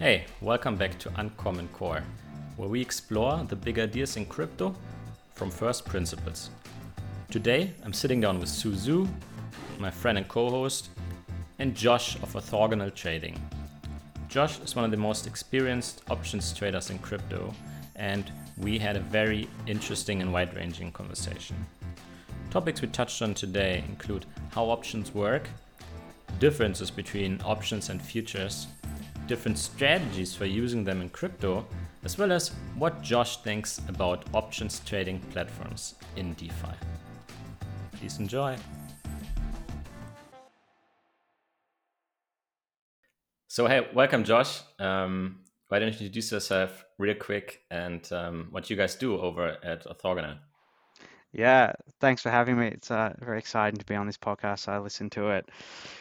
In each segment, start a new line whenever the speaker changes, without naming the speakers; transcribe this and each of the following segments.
Hey, welcome back to Uncommon Core, where we explore the big ideas in crypto from first principles. Today, I'm sitting down with Su Zhu, my friend and co host, and Josh of Orthogonal Trading. Josh is one of the most experienced options traders in crypto, and we had a very interesting and wide ranging conversation. Topics we touched on today include how options work, differences between options and futures, different strategies for using them in crypto, as well as what Josh thinks about options trading platforms in DeFi. Please enjoy. So, hey, welcome, Josh. Um, why don't you introduce yourself real quick and um, what you guys do over at Orthogonal?
Yeah, thanks for having me. It's uh, very exciting to be on this podcast. I listen to it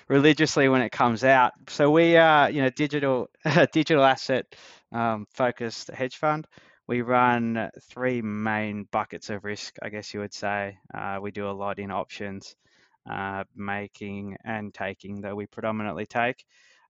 religiously when it comes out. So we are, you know, digital digital asset um, focused hedge fund. We run three main buckets of risk, I guess you would say. Uh, we do a lot in options, uh, making and taking, though we predominantly take.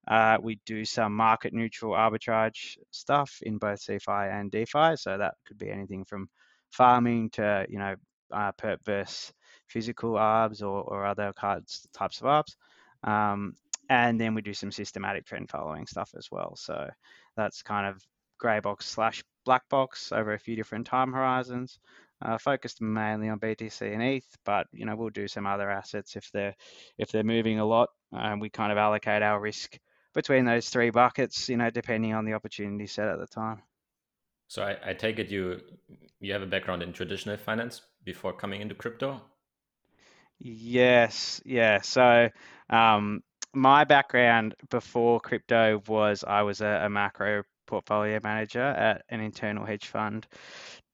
Uh, we do some market neutral arbitrage stuff in both CeFi and DeFi. So that could be anything from farming to, you know, uh, versus physical ARBs or, or other types of ARBs. Um, and then we do some systematic trend following stuff as well. So that's kind of grey box slash black box over a few different time horizons. Uh, focused mainly on BTC and ETH, but you know we'll do some other assets if they're if they're moving a lot. And we kind of allocate our risk between those three buckets, you know, depending on the opportunity set at the time.
So I, I take it you you have a background in traditional finance before coming into crypto.
Yes, yeah. So um, my background before crypto was I was a, a macro portfolio manager at an internal hedge fund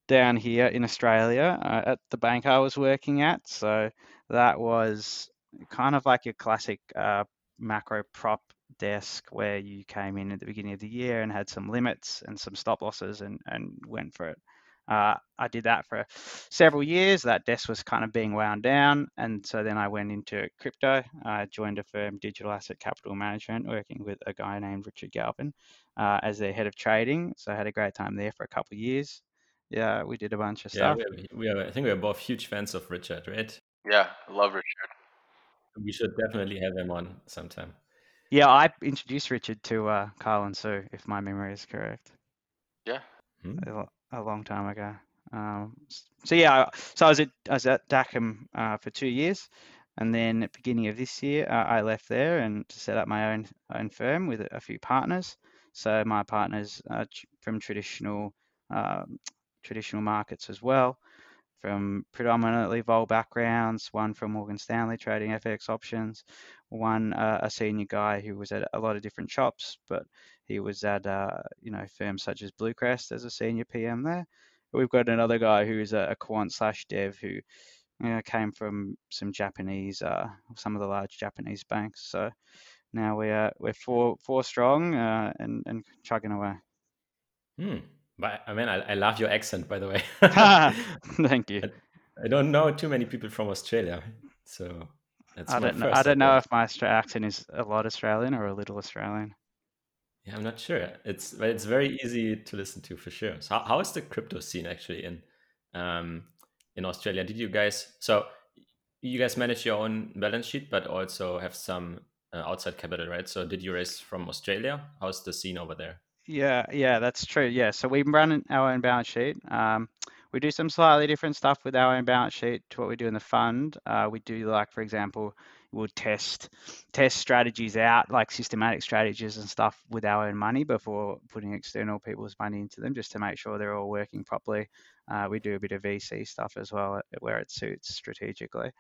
down here in Australia uh, at the bank I was working at. So that was kind of like your classic uh, macro prop desk where you came in at the beginning of the year and had some limits and some stop losses and, and went for it. Uh, I did that for several years. That desk was kind of being wound down. And so then I went into crypto. I joined a firm, Digital Asset Capital Management, working with a guy named Richard Galpin uh, as their head of trading. So I had a great time there for a couple of years. Yeah, we did a bunch of
yeah,
stuff.
We, we are, I think we're both huge fans of Richard, right?
Yeah, I love Richard.
We should definitely have him on sometime.
Yeah, I introduced Richard to uh, Carl and Su, if my memory is correct.
Yeah.
Hmm. A, long time ago. Um, so yeah, so I was at I was at DACM uh, for two years, and then at the beginning of this year, uh, I left there and to set up my own own firm with a, a few partners. So my partners are from traditional um, traditional markets as well from predominantly vol backgrounds, one from Morgan Stanley trading FX options, one uh, a senior guy who was at a lot of different shops, but he was at uh, you know firms such as Bluecrest as a senior PM there. We've got another guy who's a, a quant slash dev who you know, came from some Japanese, uh, some of the large Japanese banks. So now we are we're four four strong uh, and and chugging away.
Hmm. But I mean, I, I love your accent, by the way.
Thank you.
I, I, don't know too many people from Australia, so
that's I don't know. I don't know if my accent is a lot Australian or a little Australian.
Yeah, I'm not sure. It's it's very easy to listen to for sure. So how, how is the crypto scene actually in um, in Australia? Did you guys so you guys manage your own balance sheet, but also have some uh, outside capital, right? So did you raise from Australia? How's the scene over there?
Yeah, yeah, that's true. Yeah, so we run our own balance sheet. Um, we do some slightly different stuff with our own balance sheet to what we do in the fund. Uh, we do like, for example, we'll test test strategies out, like systematic strategies and stuff, with our own money before putting external people's money into them, just to make sure they're all working properly. Uh, we do a bit of VC stuff as well where it suits strategically.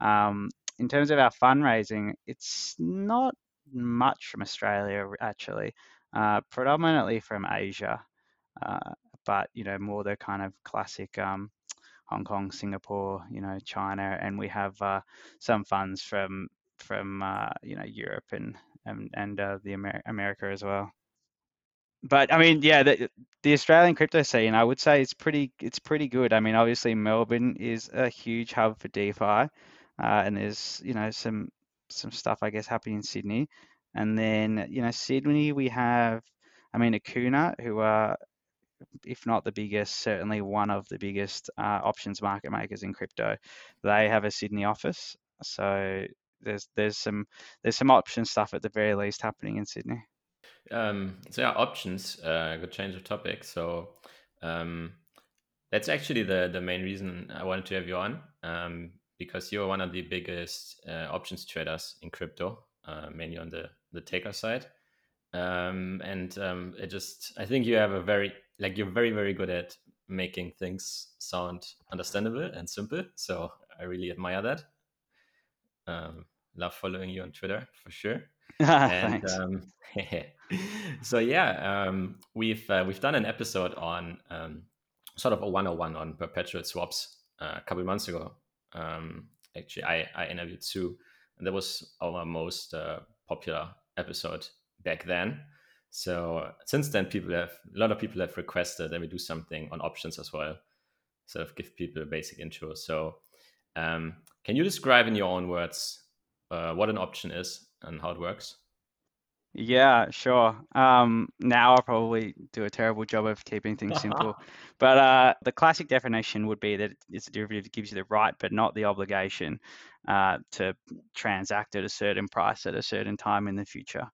Um, in terms of our fundraising, it's not much from Australia actually uh, predominantly from Asia, uh, but you know more the kind of classic um, Hong Kong, Singapore, you know China, and we have uh, some funds from from uh, you know Europe and and, and uh, the Amer- America as well. But I mean, yeah, the, the Australian crypto scene, I would say it's pretty it's pretty good. I mean, obviously Melbourne is a huge hub for DeFi, uh, and there's you know some some stuff I guess happening in Sydney. And then, you know, Sydney, we have I mean, Akuna, who are if not the biggest, certainly one of the biggest uh, options market makers in crypto. They have a Sydney office, so there's there's some there's some option stuff at the very least happening in Sydney.
Um, so yeah, options. Uh, good change of topic. So um, that's actually the the main reason I wanted to have you on um, because you're one of the biggest uh, options traders in crypto, uh, mainly on the the taker side. Um, and um, it just I think you have a very like you're very very good at making things sound understandable and simple. So I really admire that. Um, love following you on Twitter for sure.
and
um, so yeah, um, we've uh, we've done an episode on um, sort of a 101 on perpetual swaps uh, a couple months ago. Um, actually, I, I interviewed Su, and that was our most uh, popular episode back then. So since then, people have a lot of people have requested that we do something on options as well, sort of give people a basic intro. So, um, can you describe in your own words uh, what an option is and how it works?
Yeah, sure. Um, now I'll probably do a terrible job of keeping things simple. but uh, the classic definition would be that it's a derivative that gives you the right but not the obligation uh, to transact at a certain price at a certain time in the future.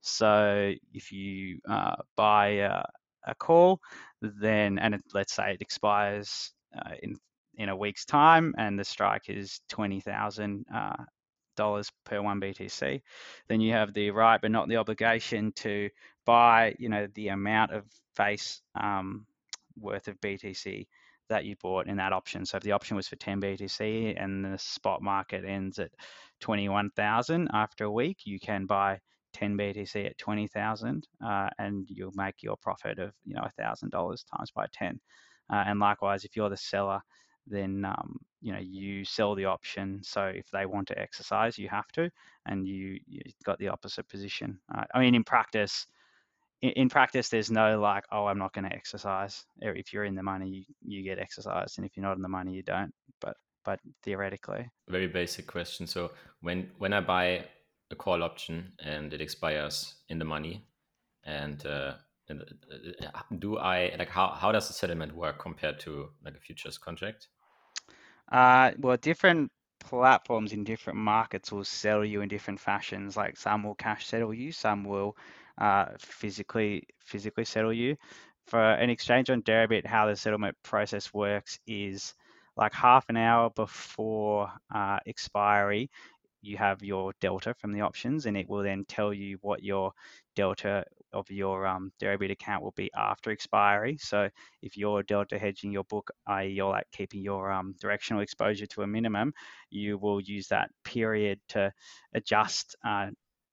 So if you uh, buy a, a, call, then and it, let's say it expires uh, in in a week's time, and the strike is twenty thousand uh, dollars per one BTC, then you have the right but not the obligation to buy, you know, the amount of face um, worth of BTC that you bought in that option. So if the option was for 10 BTC and the spot market ends at 21,000 after a week, you can buy 10 BTC at 20,000 uh, and you'll make your profit of, you know, $1,000 times by 10. Uh, and likewise, if you're the seller, then um, you know you sell the option. So if they want to exercise, you have to, and you you got the opposite position. Uh, I mean, in practice, in, in, practice, there's no like, oh, I'm not going to exercise. If you're in the money, you, you get exercised, and if you're not in the money, you don't. But but theoretically,
very basic question. So when when I buy a call option and it expires in the money. And uh, uh, uh, do i like how, how does the settlement work compared to like a futures contract?
Uh, well different platforms in different markets will sell you in different fashions. Like some will cash settle you some will uh, physically physically settle you. For an exchange on Deribit how the settlement process works is like half an hour before uh, expiry you have your delta from the options and it will then tell you what your delta of your um, Deribit account will be after expiry. So if you're delta hedging your book, i.e., you're like keeping your um, directional exposure to a minimum, you will use that period to adjust uh,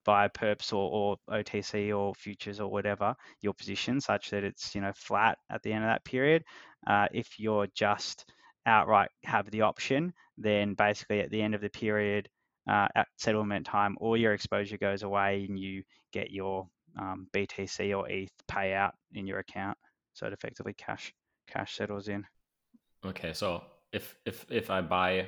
via perps or, or OTC or futures or whatever your position, such that it's you know flat at the end of that period. Uh, if you're just outright have the option, then basically at the end of the period, uh, at settlement time, all your exposure goes away and you get your um, BTC or ETH payout in your account. So it effectively cash cash settles in.
Okay, so if if if I buy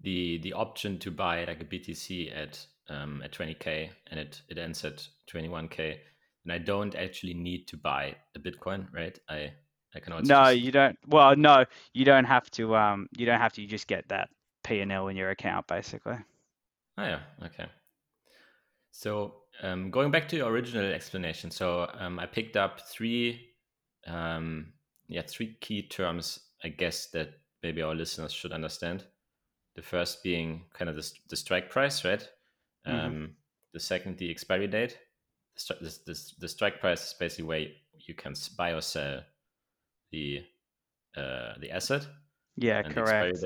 the the option to buy like a BTC at um, at 20k and it it ends at 21k, and I don't actually need to buy a Bitcoin, right? I I can also
no, just... you don't. Well, no, you don't have to. Um, you don't have to. You just get that P and L in your account, basically.
Oh yeah, okay. So um, going back to your original explanation, so um, I picked up three, um, yeah, three key terms. I guess that maybe our listeners should understand. The first being kind of the, the strike price, right? Mm-hmm. Um, the second, the expiry date. The, the, the, strike price is basically where you can buy or sell the uh, the asset.
Yeah, and correct.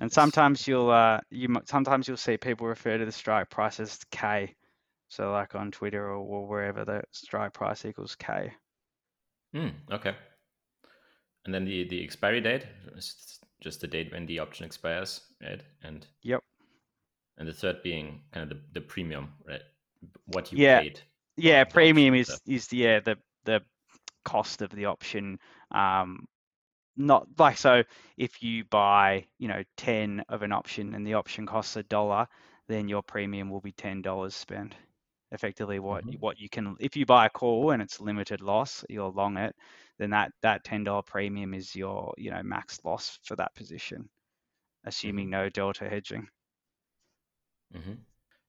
And sometimes you'll uh, you sometimes you'll see people refer to the strike price as K. So like on Twitter or, or wherever the strike price equals K.
Hmm, okay. And then the the expiry date is just the date when the option expires, right? And
yep.
And the third being kind of the, the premium, right? What you
yeah.
paid.
Yeah, premium is stuff. is yeah the the cost of the option. Um, not like so if you buy you know 10 of an option and the option costs a dollar then your premium will be $10 spent. Effectively what
Mhm.
what you can if you buy a call and it's limited loss you're long it then that that ten dollar premium is your you know max loss for that position assuming no delta hedging.
Hmm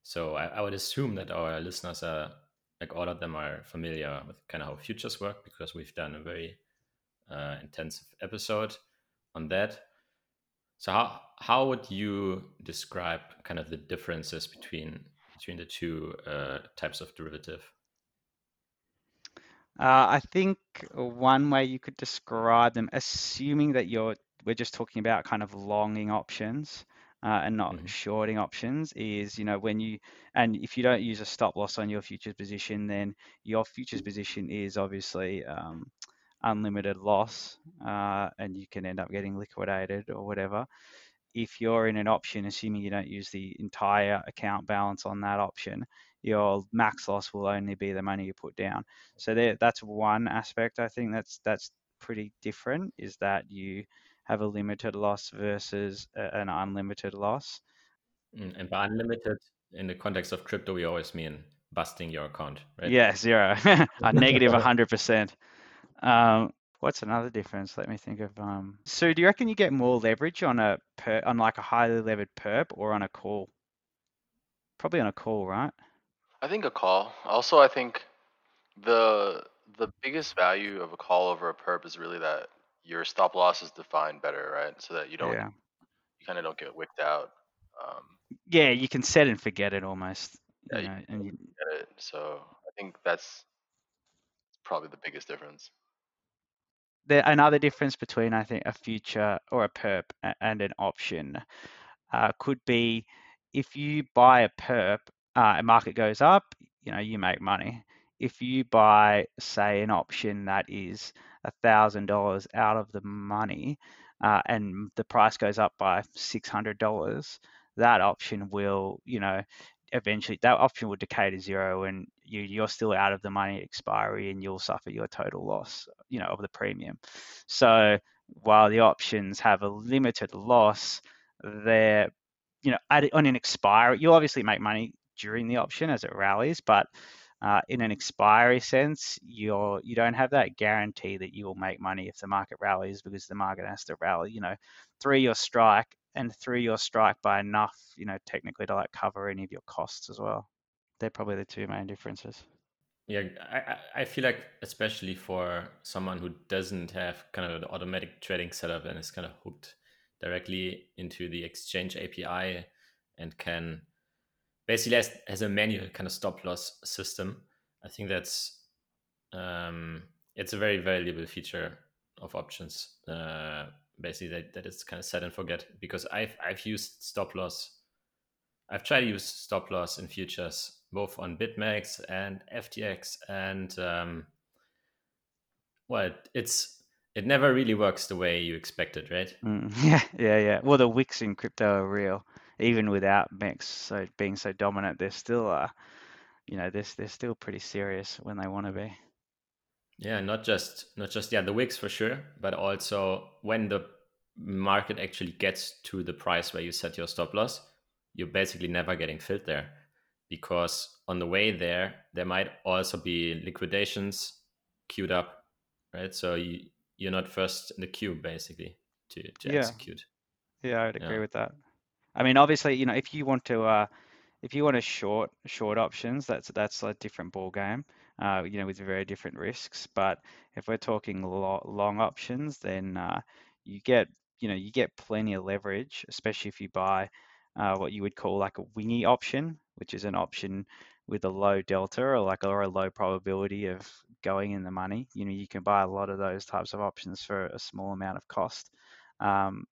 So I, I would assume that our listeners are like all of them are familiar with kind of how futures work because we've done a very uh, intensive episode on that. So how how would you describe kind of the differences between between the two uh, types of derivative?
Uh, I think one way you could describe them, assuming that you're, we're just talking about kind of longing options uh, and not
Mhm.
shorting options, is, you know, when you, and if you don't use a stop loss on your futures position, then your futures position is obviously um, unlimited loss uh, and you can end up getting liquidated or whatever. If you're in an option, assuming you don't use the entire account balance on that option, your max loss will only be the money you put down. So there, that's one aspect. I think that's that's pretty different. Is that you have a limited loss versus a, an unlimited loss.
Mm, And by unlimited, in the context of crypto, we always mean busting your account, right?
Yeah, zero, a negative hundred percent. Um, what's another difference? Let me think of. Um, so do you reckon you get more leverage on a per, on like a highly levered perp or on a call? Probably on a call, right?
I think a call. Also, I think the the biggest value of a call over a perp is really that your stop loss is defined better, right? So that you don't
Yeah.
you kind of don't get wicked out. Um,
Yeah, you can set and forget it almost.
Yeah,
You
you
and you,
it. So I think that's probably the biggest difference.
There another difference between I think a future or a perp and an option uh, could be if you buy a perp, uh, a market goes up, you know, you make money. If you buy, say, an option that is a thousand dollars out of the money, uh, and the price goes up by six hundred dollars, that option will, you know, eventually that option will decay to zero, and you you're still out of the money expiry, and you'll suffer your total loss, you know, of the premium. So while the options have a limited loss, they're you know at, on an expiry you'll obviously make money during the option as it rallies but uh, in an expiry sense you're you don't have that guarantee that you will make money if the market rallies because the market has to rally you know through your strike and through your strike by enough you know technically to like cover any of your costs as well they're probably the two main differences
Yeah, I, I- feel like especially for someone who doesn't have kind of the automatic trading setup and is kind of hooked directly into the exchange API and can basically has, has a manual kind of stop loss system. I think that's um, it's a very valuable feature of options. Uh, basically, that, that is kind of set and forget because I've I've used stop loss. I've tried to use stop loss in futures both on BitMEX and FTX, and um, well, it's it never really works the way you expect it, right?
Mm, yeah yeah yeah well the wicks in crypto are real even without mex so being so dominant they're still uh you know they're, they're still pretty serious when they want to be
Yeah, not just not just yeah the wicks for sure, but also when the market actually gets to the price where you set your stop loss, you're basically never getting filled there because on the way there there might also be liquidations queued up, right? So you you're not first in the queue basically to to
Yeah.
execute.
Yeah, I'd agree
Yeah.
with that. I mean, obviously, you know, if you want to, uh, if you want to short short options, that's that's a different ball game. Uh, you know, with very different risks. But if we're talking lo long options, then uh, you get, you know, you get plenty of leverage, especially if you buy uh, what you would call like a wingy option, which is an option with a low delta or like or a low probability of going in the money. You know, you can buy a lot of those types of options for a small amount of cost. Um,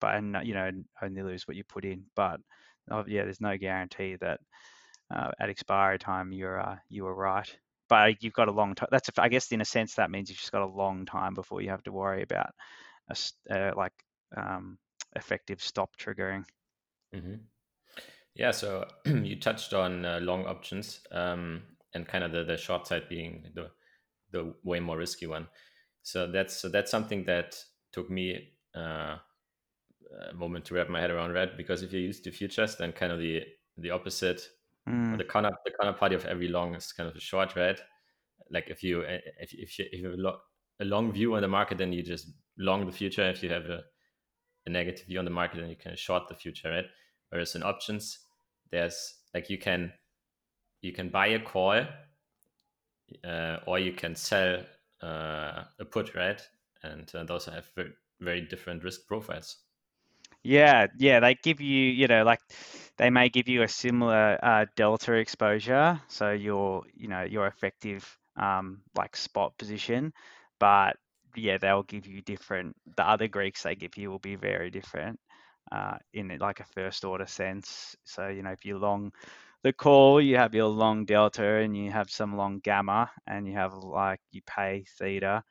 but and you know only lose what you put in. But oh, yeah, there's no guarantee that uh, at expiry time you're uh, you were right. But you've got a long time. That's I guess in a sense that means you've just got a long time before you have to worry about a uh, like um, effective stop triggering.
hmm Yeah, so you touched on uh, long options um, and kind of the, the short side being the the way more risky one. So that's so that's something that took me uh, a moment to wrap my head around. Right, because if you use the futures, then kind of the the opposite
Mm.
The counter the counterparty of every long is kind of a short, right? Like if you eh, if if you, if you have a, lo- a long view on the market, then you just long the future. If you have a, a negative view on the market, then you can short the future, right? Whereas in options, there's like you can you can buy a call uh, or you can sell uh, a put, right? And uh, those have very, very different risk profiles.
Yeah, yeah, they give you, you know, like they may give you a similar uh, delta exposure, so your, you know, your effective um, like spot position, but yeah, they'll give you different. The other Greeks they give you will be very different uh, in like a first order sense. So you know, if you long the call, you have your long delta and you have some long gamma, and you have like you pay theta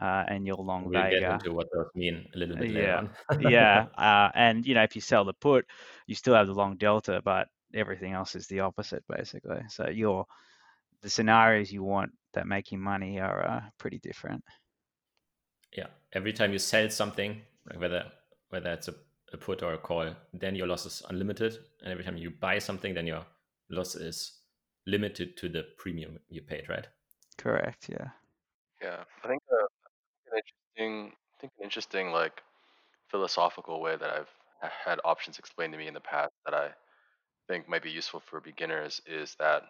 uh, and your long
We'll get into what those mean a little bit later
Yeah,
on.
yeah, uh, and you know if you sell the put, you still have the long delta, but everything else is the opposite basically. So your the scenarios you want that make you money are uh, pretty different.
yeah. Every time you sell something, like whether whether it's a, a put or a call, then your loss is unlimited. And every time you buy something, then your loss is limited to the premium you paid, right?
Correct. Yeah.
Yeah, I think uh, an interesting, I think an interesting like philosophical way that I've ha- had options explained to me in the past that I think might be useful for beginners is that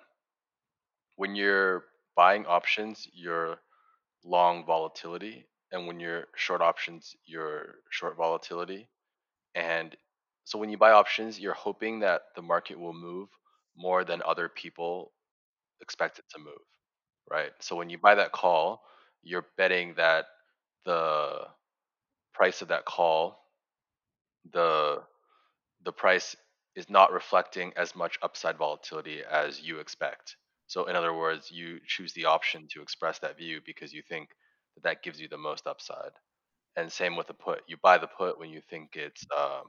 when you're buying options, you're long volatility, and when you're short options, you're short volatility. And so when you buy options, you're hoping that the market will move more than other people expect it to move, right? So when you buy that call, you're betting that the price of that call, the the price is not reflecting as much upside volatility as you expect. So in other words, you choose the option to express that view because you think that that gives you the most upside. And same with the put. You buy the put when you think it's um,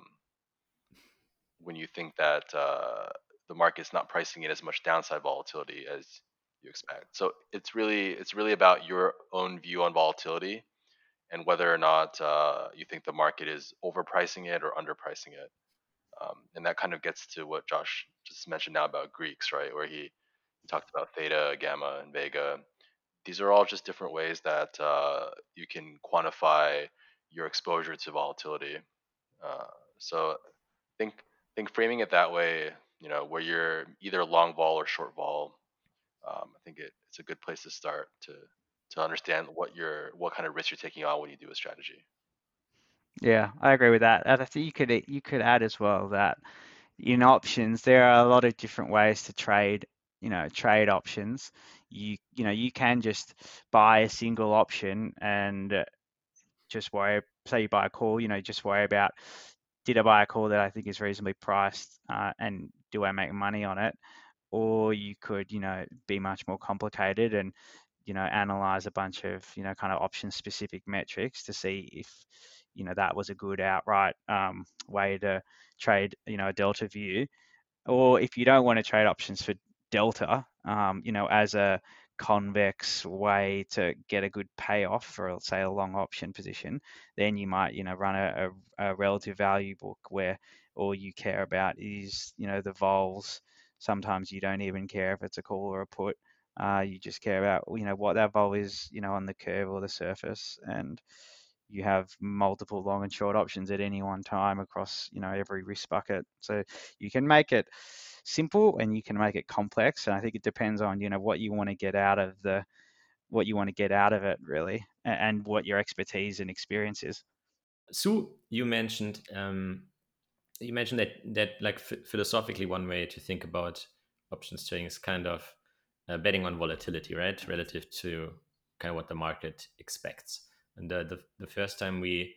when you think that uh, the market's not pricing in as much downside volatility as you expect. So it's really it's really about your own view on volatility and whether or not uh, you think the market is overpricing it or underpricing it. Um, and that kind of gets to what Josh just mentioned now about Greeks, right? Where he, talked about theta, gamma, and vega. These are all just different ways that uh, you can quantify your exposure to volatility. Uh, so think think framing it that way, you know, where you're either long vol or short vol, um, I think it, it's a good place to start to to understand what you're what kind of risk you're taking on when you do a strategy.
Yeah, I agree with that. And I think you could you could add as well that in options there are a lot of different ways to trade, you know, trade options. You you know, you can just buy a single option and uh, just worry, say you buy a call, you know, just worry about did I buy a call that I think is reasonably priced uh, and do I make money on it? Or you could, you know, be much more complicated and, you know, analyze a bunch of, you know, kind of option specific metrics to see if, you know, that was a good outright um, way to trade, you know, a delta view. Or if you don't want to trade options for delta, um, you know, as a convex way to get a good payoff for say a long option position, then you might you know run a, a, a relative value book where all you care about is you know the vols. Sometimes you don't even care if it's a call or a put. Uh, you just care about you know what that vol is you know on the curve or the surface, and you have multiple long and short options at any one time across you know every risk bucket. So you can make it simple and you can make it complex. And I think it depends on you know what you want to get out of the what you want to get out of it really, and what your expertise and experience is.
Su, you mentioned um, you mentioned that that like philosophically one way to think about options trading is kind of uh, betting on volatility, right, relative to kind of what the market expects. And the, the, the first time we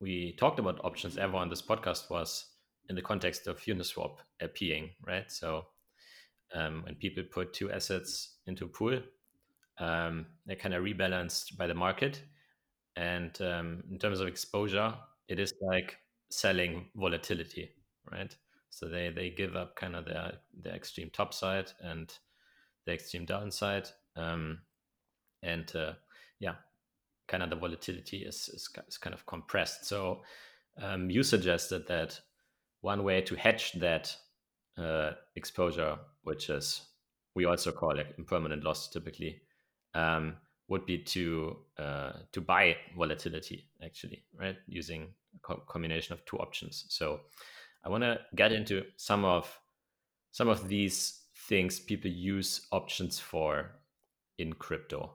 we talked about options ever on this podcast was in the context of Uniswap appearing, right? So um, when people put two assets into a pool, um, they're kind of rebalanced by the market. And um, in terms of exposure, it is like selling volatility, right? So they they give up kind of their their extreme top side and the extreme downside, um, and uh, yeah, kind of the volatility is, is, is kind of compressed. So um, you suggested that one way to hedge that uh, exposure, which is we also call it impermanent loss typically, um, would be to uh, to buy volatility actually, right? Using a co combination of two options. So I want to get into some of some of these things people use options for in crypto.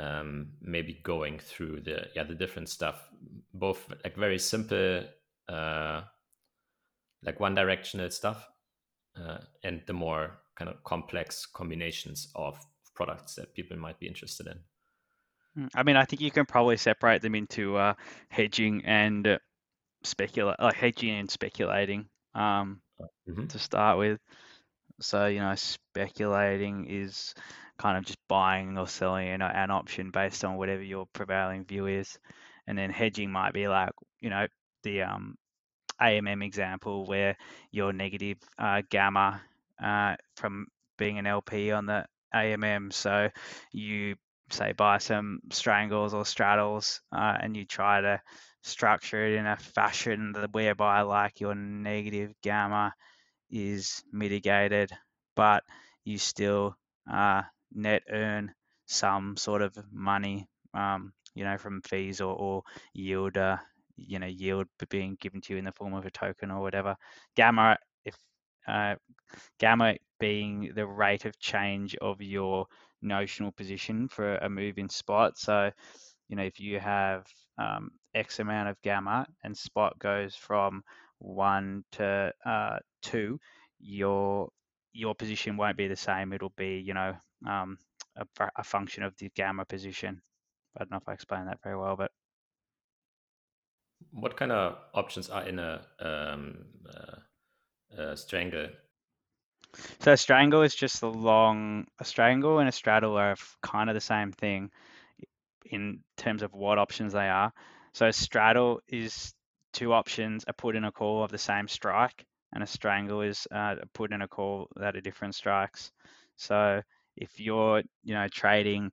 Um, maybe going through the yeah the different stuff, both like very simple, uh, like one directional stuff, uh, and the more kind of complex combinations of products that people might be interested in.
Mm, I mean, I think you can probably separate them into uh, hedging and uh, speculate, like hedging and speculating um, mm-hmm. to start with. So, you know, speculating is kind of just buying or selling an, an option based on whatever your prevailing view is. And then hedging might be like, you know, the um, AMM example where your negative uh, gamma uh, from being an LP on the AMM. So you say buy some strangles or straddles uh, and you try to structure it in a fashion whereby like your negative gamma is mitigated, but you still uh, net earn some sort of money, um, you know, from fees or, or yield, uh, you know, yield being given to you in the form of a token or whatever. Gamma, if uh, gamma being the rate of change of your notional position for a move in spot. So, you know, if you have um, X amount of gamma and spot goes from one to uh, two, your your position won't be the same. It'll be, you know, um, a, a, function of the gamma position. I don't know if I explained that very well, but
what kind of options are in a, um, uh, a strangle?
So a strangle is just a long. A strangle and a straddle are kind of the same thing in terms of what options they are. So a straddle is two options: a put and a call of the same strike, and a strangle is uh, a put and a call that are different strikes. So if you're you know trading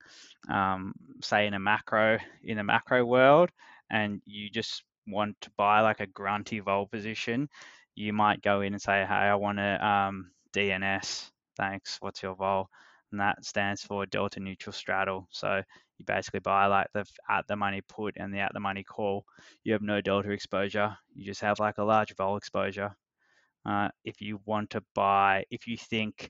um, say in a macro in a macro world and you just want to buy like a grunty vol position you might go in and say hey i want to um, dns thanks what's your vol? And that stands for delta neutral straddle. So you basically buy like the at the money put and the at the money call. You have no delta exposure. You just have like a large vol exposure uh, if you want to buy if you think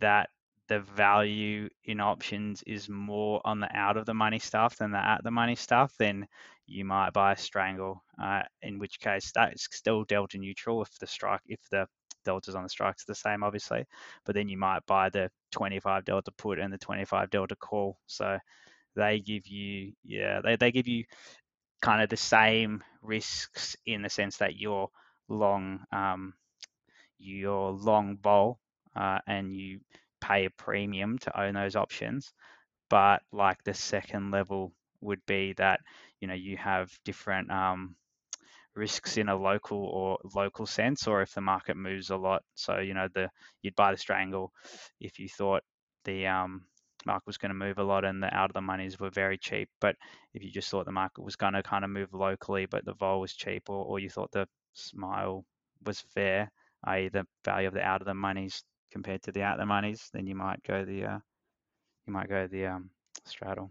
that the value in options is more on the out of the money stuff than the at the money stuff, then you might buy a strangle. Uh, in which case, that's still delta neutral if the strike, if the deltas on the strikes are the same, obviously. But then you might buy the 25 delta put and the 25 delta call. So they give you, yeah, they, they give you kind of the same risks in the sense that you're long, um, you're long vol uh, and you pay a premium to own those options. But like the second level would be that you know you have different um, risks in a local or local sense, or if the market moves a lot. So you know the you'd buy the strangle if you thought the um, market was going to move a lot and the out of the monies were very cheap. But if you just thought the market was going to kind of move locally, but the vol was cheap, or, or you thought the smile was fair, i.e. the value of the out of the monies compared to the out of the monies, then you might go the uh, you might go the um, straddle.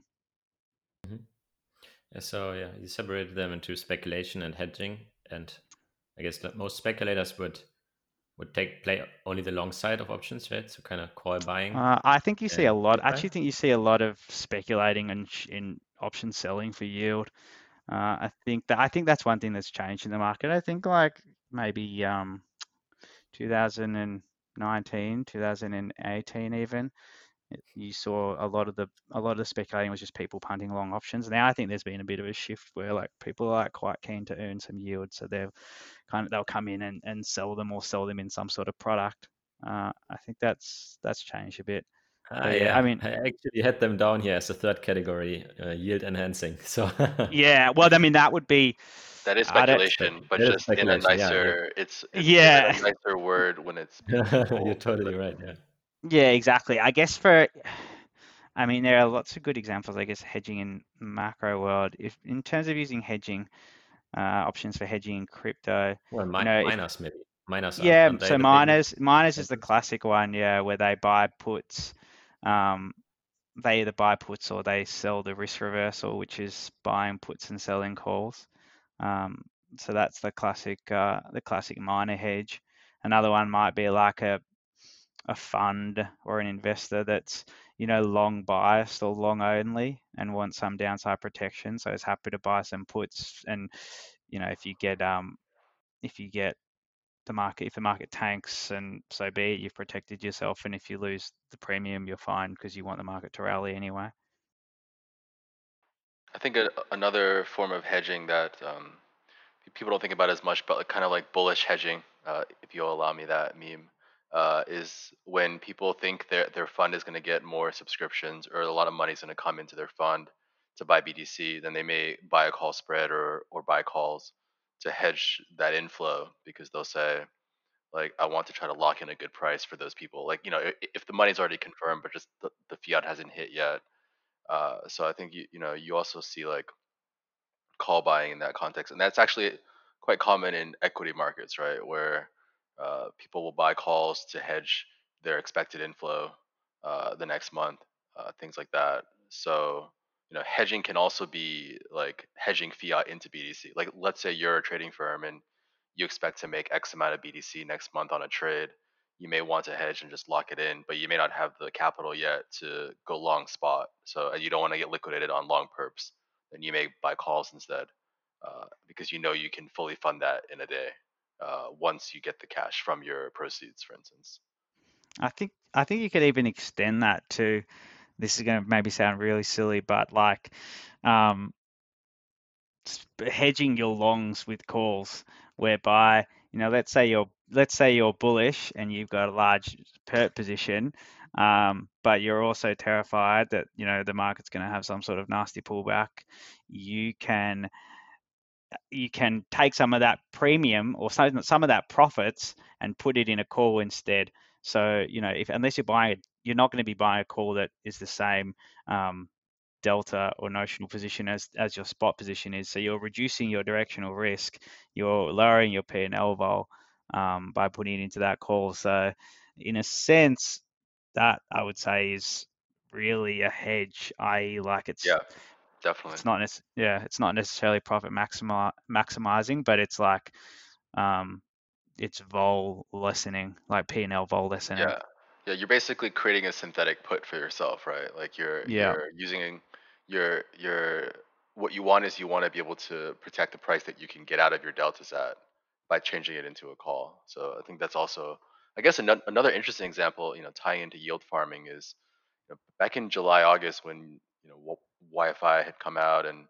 Mm-hmm. So yeah, you separated them into speculation and hedging, and I guess that most speculators would would take play only the long side of options, right? So kind of call buying.
Uh, I think you see a lot. I actually think you see a lot of speculating and in option selling for yield. Uh, I think that I think that's one thing that's changed in the market. I think like maybe um, 2000 and 2019, 2018 even, you saw a lot of the a lot of the speculating was just people punting long options. Now I think there's been a bit of a shift where like people are like quite keen to earn some yield, so they'll kind of they'll come in and, and sell them or sell them in some sort of product. Uh, I think that's that's changed a bit.
Uh, yeah, I mean, I actually had them down here as a third category, uh, yield enhancing. So
yeah, well, I mean, that would be
that is speculation, but just speculation, in a nicer. Yeah, it's, it's
yeah,
a nicer word when it's.
You're totally right. Yeah.
Yeah, exactly. I guess for, I mean, there are lots of good examples. I guess hedging in macro world. If in terms of using hedging, uh, options for hedging in crypto.
Well, mi- you know, minus if, maybe. miners.
Yeah,
aren't
so miners miners is the classic one, yeah, where they buy puts. Um, they either buy puts or they sell the risk reversal, which is buying puts and selling calls. Um, so that's the classic uh, the classic miner hedge. Another one might be like a a fund or an investor that's you know long biased or long only and wants some downside protection so is happy to buy some puts and you know if you get um if you get the market if the market tanks and so be it you've protected yourself and if you lose the premium you're fine because you want the market to rally anyway.
I think a, another form of hedging that um, people don't think about as much, but kind of like bullish hedging, uh, if you'll allow me that meme, uh, is when people think their their fund is going to get more subscriptions or a lot of money is going to come into their fund to buy BTC, then they may buy a call spread or or buy calls to hedge that inflow because they'll say like I want to try to lock in a good price for those people. Like you know i- if the money's already confirmed, but just the, the fiat hasn't hit yet. Uh, so I think you you know you also see like call buying in that context, and that's actually quite common in equity markets, right? Where uh, people will buy calls to hedge their expected inflow uh, the next month, uh, things like that. So you know, hedging can also be like hedging fiat into BTC. Like, let's say you're a trading firm and you expect to make X amount of BTC next month on a trade. You may want to hedge and just lock it in, but you may not have the capital yet to go long spot. So, you don't want to get liquidated on long perps then you may buy calls instead uh, because you know you can fully fund that in a day uh, once you get the cash from your proceeds, for instance.
i think i think you could even extend that to this is going to maybe sound really silly but like um hedging your longs with calls whereby you know let's say you're let's say you're bullish and you've got a large perp position um, but you're also terrified that you know the market's going to have some sort of nasty pullback you can you can take some of that premium or some, some of that profits and put it in a call instead. So you know if unless you're buying you're not going to be buying a call that is the same um, delta or notional position as as your spot position is. So you're reducing your directional risk. You're lowering your P and L vol um, by putting it into that call. So in a sense, that I would say is really a hedge, i.e., like it's
Yeah, definitely.
it's not nec- yeah it's not necessarily profit maximi- maximizing, but it's like um, it's vol lessening, like P and L vol lessening.
Yeah. Yeah, you're basically creating a synthetic put for yourself, right? Like you're
Yeah,
you're using your your what you want is you want to be able to protect the price that you can get out of your deltas at by changing it into a call. So I think that's also I guess ano- another interesting example, you know, tying into yield farming is you know, back in July, August when, you know, YFI had come out and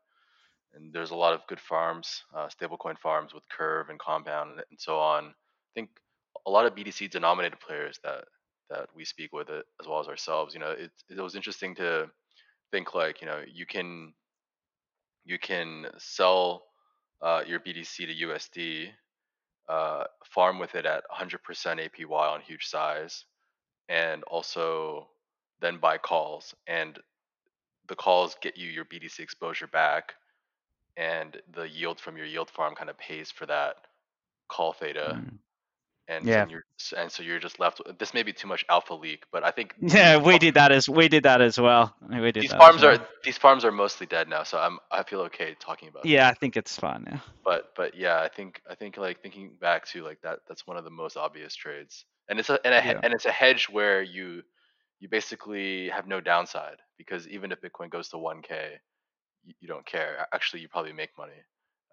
and there's a lot of good farms, uh, stablecoin farms with Curve and Compound and, and so on. I think a lot of BTC denominated players that that we speak with it, as well as ourselves. You know, it it was interesting to think like you know you can you can sell uh, your BTC to USD, uh, farm with it at 100% APY on huge size, and also then buy calls, and the calls get you your BTC exposure back, and the yield from your yield farm kind of pays for that call theta
mm.
And
yeah.
then you're and so you're just left with, this may be too much alpha leak but i think
Yeah, we did that as we did that as well. We did
these farms
well.
are these farms are mostly dead now so i'm i feel okay talking about
Yeah, I think it's fine now.
but but yeah i think i think like thinking back to like that that's one of the most obvious trades and it's a and, a,
Yeah,
and it's a hedge where you you basically have no downside because even if bitcoin goes to 1k you, you don't care actually you probably make money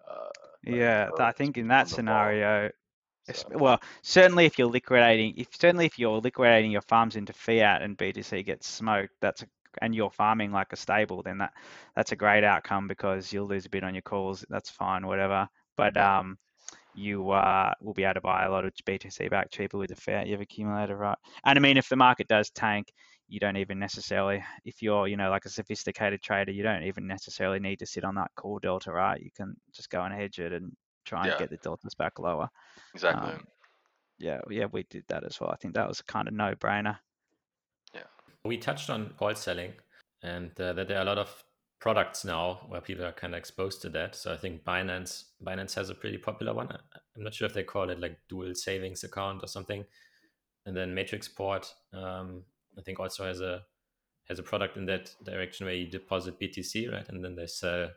uh
yeah. I think in that scenario,
so
well, certainly if you're liquidating, if certainly if you're liquidating your farms into fiat and BTC gets smoked, that's a, and you're farming like a stable, then that that's a great outcome because you'll lose a bit on your calls. That's fine, whatever. But um, you uh, will be able to buy a lot of BTC back cheaper with the fiat you've accumulated, right? And I mean, if the market does tank, you don't even necessarily, if you're, you know, like a sophisticated trader, you don't even necessarily need to sit on that call delta, right? You can just go and hedge it and try and
yeah
get the deltas back lower.
exactly
Um, yeah, yeah, we did that as well. I think that was a kind of no-brainer.
yeah
We touched on call selling and uh, that there are a lot of products now where people are kind of exposed to that. So I think Binance Binance has a pretty popular one. I'm not sure if they call it like dual savings account or something. And then Matrixport, um, I think also has a has a product in that direction where you deposit BTC, right, and then they sell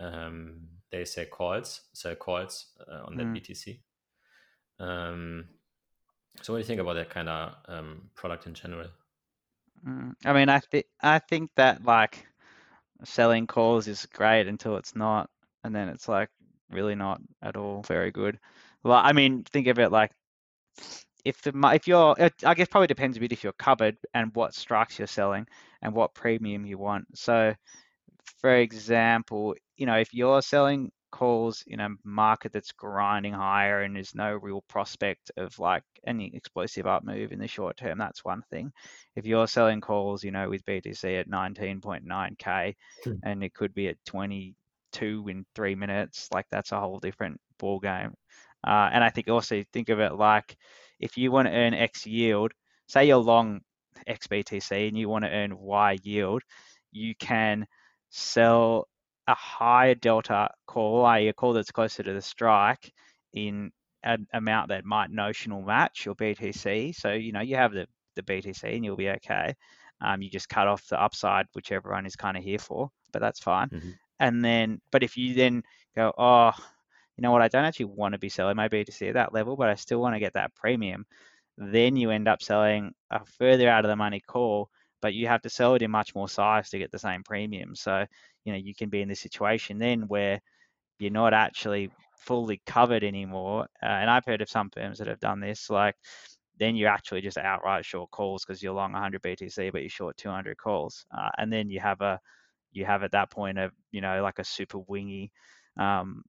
um, they sell calls, sell calls uh, on that mm. BTC. Um, so what do you think about that kind of um, product in general?
Mm, I mean, I think I think that like selling calls is great until it's not, and then it's like really not at all very good. Well, I mean, think of it like if the if you're, I guess probably depends a bit if you're covered and what strikes you're selling and what premium you want. So, for example, you know, if you're selling calls in a market that's grinding higher and there's no real prospect of like any explosive up move in the short term, that's one thing. If you're selling calls, you know, with BTC at 19.9k hmm. and it could be at 22 in three minutes, like that's a whole different ball game. Uh, and I think also think of it like if you want to earn X yield, say you're long XBTC and you want to earn Y yield, you can sell a higher delta call, i.e., a call that's closer to the strike, in an amount that might notional match your BTC. So you know you have the the BTC and you'll be okay. Um, you just cut off the upside, which everyone is kind of here for, but that's fine. Mm-hmm. And then, but if you then go, oh, you know what, I don't actually want to be selling my BTC at that level, but I still want to get that premium, then you end up selling a further out of the money call, but you have to sell it in much more size to get the same premium. So you know you can be in this situation then where you're not actually fully covered anymore. Uh, and I've heard of some firms that have done this, like then you're actually just outright short calls because you're long 100 BTC, but you're short 200 calls, uh, and then you have a you have at that point a you know like a super wingy um,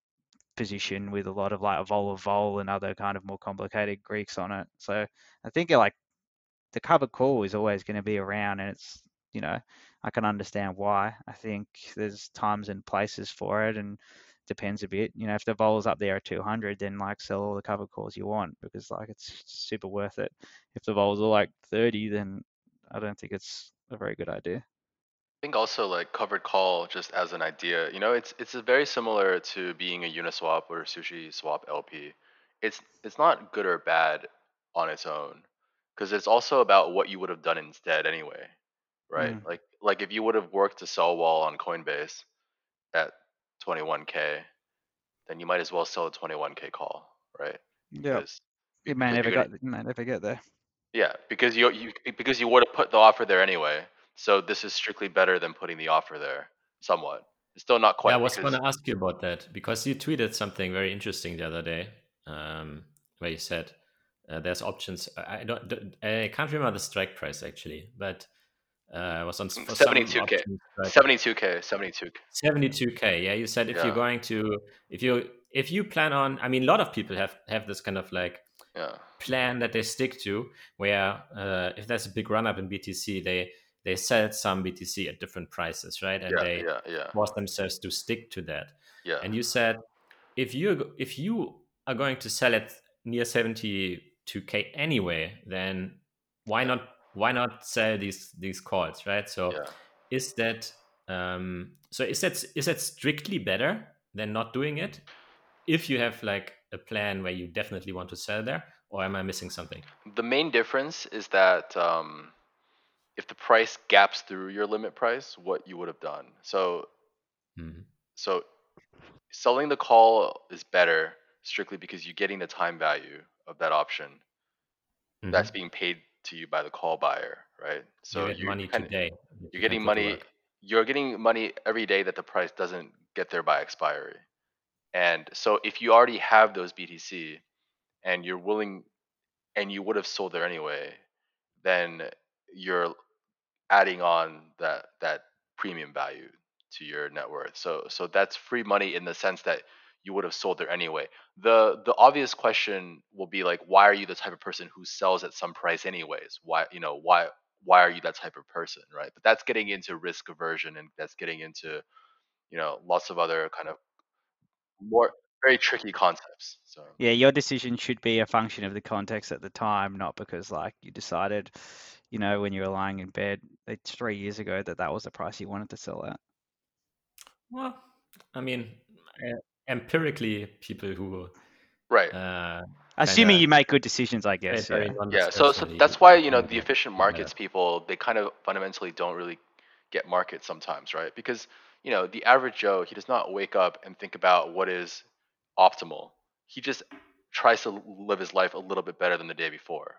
position with a lot of like a vol of vol and other kind of more complicated Greeks on it. So I think like the covered call is always going to be around, and it's you know I can understand why. I think there's times and places for it, and depends a bit. You know, if the vol's up there at 200, then like sell all the cover calls you want because like it's super worth it. If the vols are like 30, then I don't think it's a very good idea.
I think also like covered call just as an idea, you know, it's it's very similar to being a Uniswap or Sushi Swap LP. It's it's not good or bad on its own because it's also about what you would have done instead anyway right? Mm. Like like if you would have worked to sell wall on Coinbase at 21k, then you might as well sell a 21k call, right?
Yeah. You may never get may never get there.
Yeah, because you you because you would have put the offer there anyway. So this is strictly better than putting the offer there, somewhat. It's still not quite.
Yeah, I was going to ask you about that because you tweeted something very interesting the other day, um, where you said uh, there's options. I don't, I can't remember the strike price actually, but uh, was on
72k. 72k. 72k.
72k. Yeah, you said if yeah. you're going to if you if you plan on, I mean, a lot of people have have this kind of like
yeah.
plan that they stick to, where uh, if there's a big run up in BTC, they they sell some BTC at different prices, right? And
yeah,
they
yeah, yeah.
force themselves to stick to that.
Yeah.
And you said if you if you are going to sell it near 72k anyway, then why not why not sell these these calls, right? So
yeah.
is that um, so is that is that strictly better than not doing it? If you have like a plan where you definitely want to sell there, or am I missing something?
The main difference is that um, if the price gaps through your limit price, what you would have done. So, mm-hmm. so selling the call is better strictly because you're getting the time value of that option mm-hmm. that's being paid to you by the call buyer, right?
So you get money kinda, today.
You're getting money. You're getting money every day that the price doesn't get there by expiry. And so if you already have those BTC and you're willing and you would have sold there anyway, then you're adding on that that premium value to your net worth. So so that's free money in the sense that you would have sold there anyway. The the obvious question will be like, why are you the type of person who sells at some price anyways? Why you know why why are you that type of person, right? But that's getting into risk aversion and that's getting into you know lots of other kind of more very tricky concepts. So
yeah, your decision should be a function of the context at the time, not because like you decided, you know, when you were lying in bed like three years ago that that was the price you wanted to sell at.
Well, I mean, eh, empirically, people who
right.
Uh,
Assuming you make good decisions, I guess. Yeah.
yeah. So, so that's why you know the efficient markets people they kind of fundamentally don't really get markets sometimes, right? Because you know the average Joe he does not wake up and think about what is optimal. He just tries to live his life a little bit better than the day before,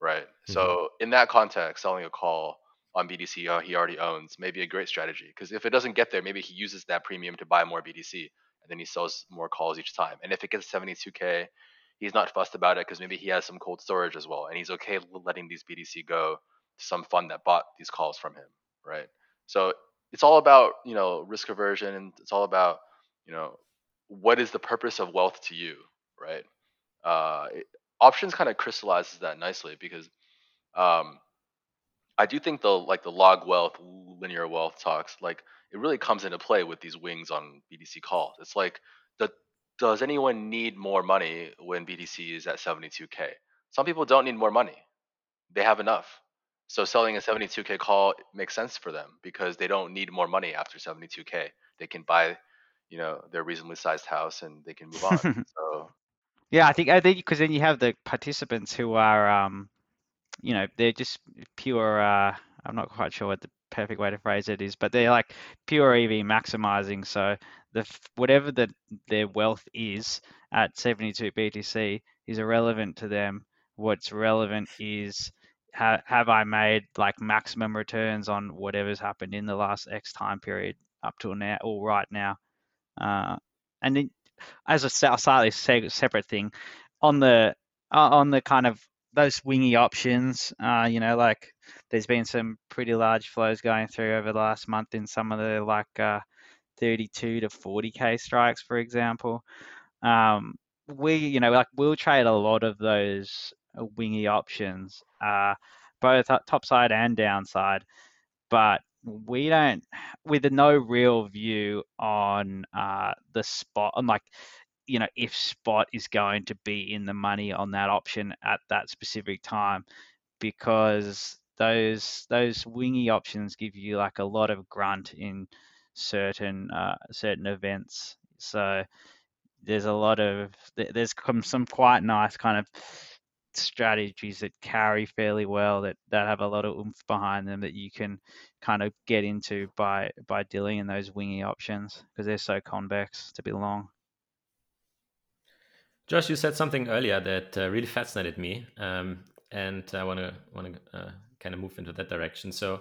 right? Mm-hmm. So in that context, selling a call on BTC uh, he already owns may be a great strategy because if it doesn't get there, maybe he uses that premium to buy more BTC and then he sells more calls each time. And if it gets 72k, he's not fussed about it because maybe he has some cold storage as well, and he's okay letting these BTC go to some fund that bought these calls from him, right? So it's all about you know risk aversion, and it's all about you know what is the purpose of wealth to you, right? Uh, it, options kind of crystallizes that nicely because um, I do think the like the log wealth, linear wealth talks like it really comes into play with these wings on BTC calls. It's like the does anyone need more money when BTC is at 72k? Some people don't need more money. They have enough. So selling a 72k call makes sense for them because they don't need more money after 72k. They can buy, you know, their reasonably sized house and they can move on. so
yeah, I think I think because then you have the participants who are, um, you know, they're just pure. Uh, I'm not quite sure what the perfect way to phrase it is, but they're like pure EV maximizing. So the whatever that their wealth is at 72 BTC is irrelevant to them. What's relevant is ha- have I made like maximum returns on whatever's happened in the last X time period up to now or right now. Uh, and then as a slightly separate thing, on the uh, on the kind of those wingy options, uh, you know, like there's been some pretty large flows going through over the last month in some of the like uh, 32 to 40k strikes, for example. Um, we, you know, like we'll trade a lot of those wingy options, uh, both top side and downside, but we don't with no real view on uh, the spot on like you know if spot is going to be in the money on that option at that specific time because those those wingy options give you like a lot of grunt in certain uh, certain events so there's a lot of there's some quite nice kind of strategies that carry fairly well that that have a lot of oomph behind them that you can kind of get into by by dealing in those wingy options because they're so convex to be long.
Josh, you said something earlier that uh, really fascinated me, um, and I want to want to uh, kind of move into that direction. So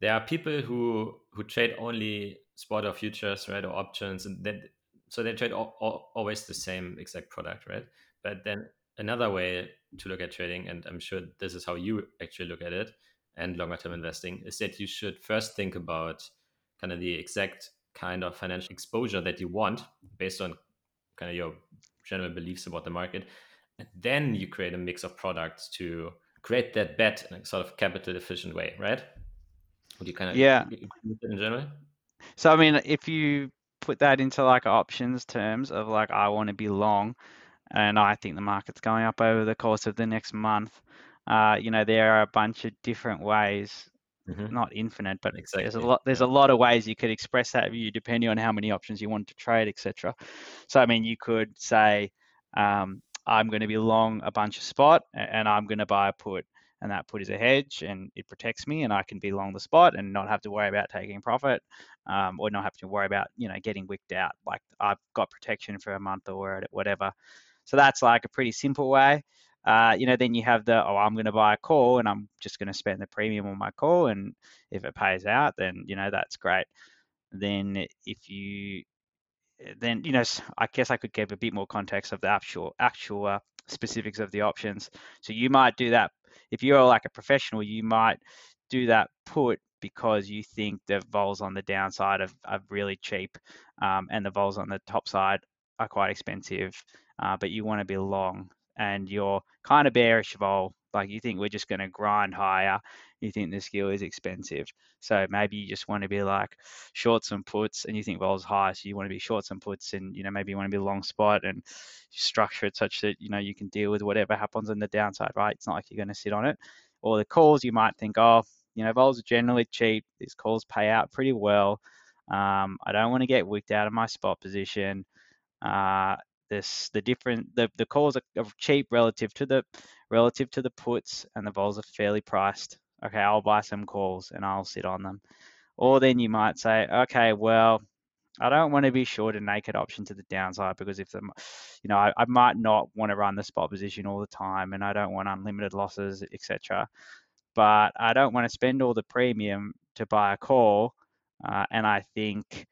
there are people who who trade only spot or futures, right, or options, and then so they trade all, all, always the same exact product, right? But then another way to look at trading, and I'm sure this is how you actually look at it, and longer term investing, is that you should first think about kind of the exact kind of financial exposure that you want based on kind of your general beliefs about the market. And then you create a mix of products to create that bet in a sort of capital efficient way, right?
Would you kind of yeah in general? So I mean, if you put that into like options terms of like I want to be long, and I think the market's going up over the course of the next month. Uh, you know, there are a bunch of different ways, mm-hmm. not infinite, but exactly. there's a lot. There's yeah. a lot of ways you could express that view depending on how many options you want to trade, etc. So, I mean, you could say, um, I'm going to be long a bunch of spot, and I'm going to buy a put, and that put is a hedge, and it protects me, and I can be long the spot and not have to worry about taking profit, um, or not have to worry about you know getting wicked out. Like I've got protection for a month or whatever. So that's like a pretty simple way. Uh, you know, then you have the, oh, I'm going to buy a call and I'm just going to spend the premium on my call. And if it pays out, then, you know, that's great. Then if you, then, you know, I guess I could give a bit more context of the actual, actual uh, specifics of the options. So you might do that. If you're like a professional, you might do that put because you think the vols on the downside are, are really cheap um, and the vols on the top side are quite expensive uh, but you want to be long and you're kind of bearish vol. Like you think we're just going to grind higher. You think the skew is expensive. So maybe you just want to be like shorts and puts and you think vol's high. So you want to be shorts and puts and, you know, maybe you want to be long spot and structure it such that, you know, you can deal with whatever happens on the downside, right? It's not like you're going to sit on it. Or the calls you might think, oh, you know, vols are generally cheap. These calls pay out pretty well. Um, I don't want to get wicked out of my spot position. Uh, this the different the, the calls are cheap relative to the relative to the puts and the vols are fairly priced. Okay, I'll buy some calls and I'll sit on them. Or then you might say, okay, well, I don't want to be short a naked option to the downside because if the, you know, I, I might not want to run the spot position all the time, and I don't want unlimited losses, etc. But I don't want to spend all the premium to buy a call, uh, and I think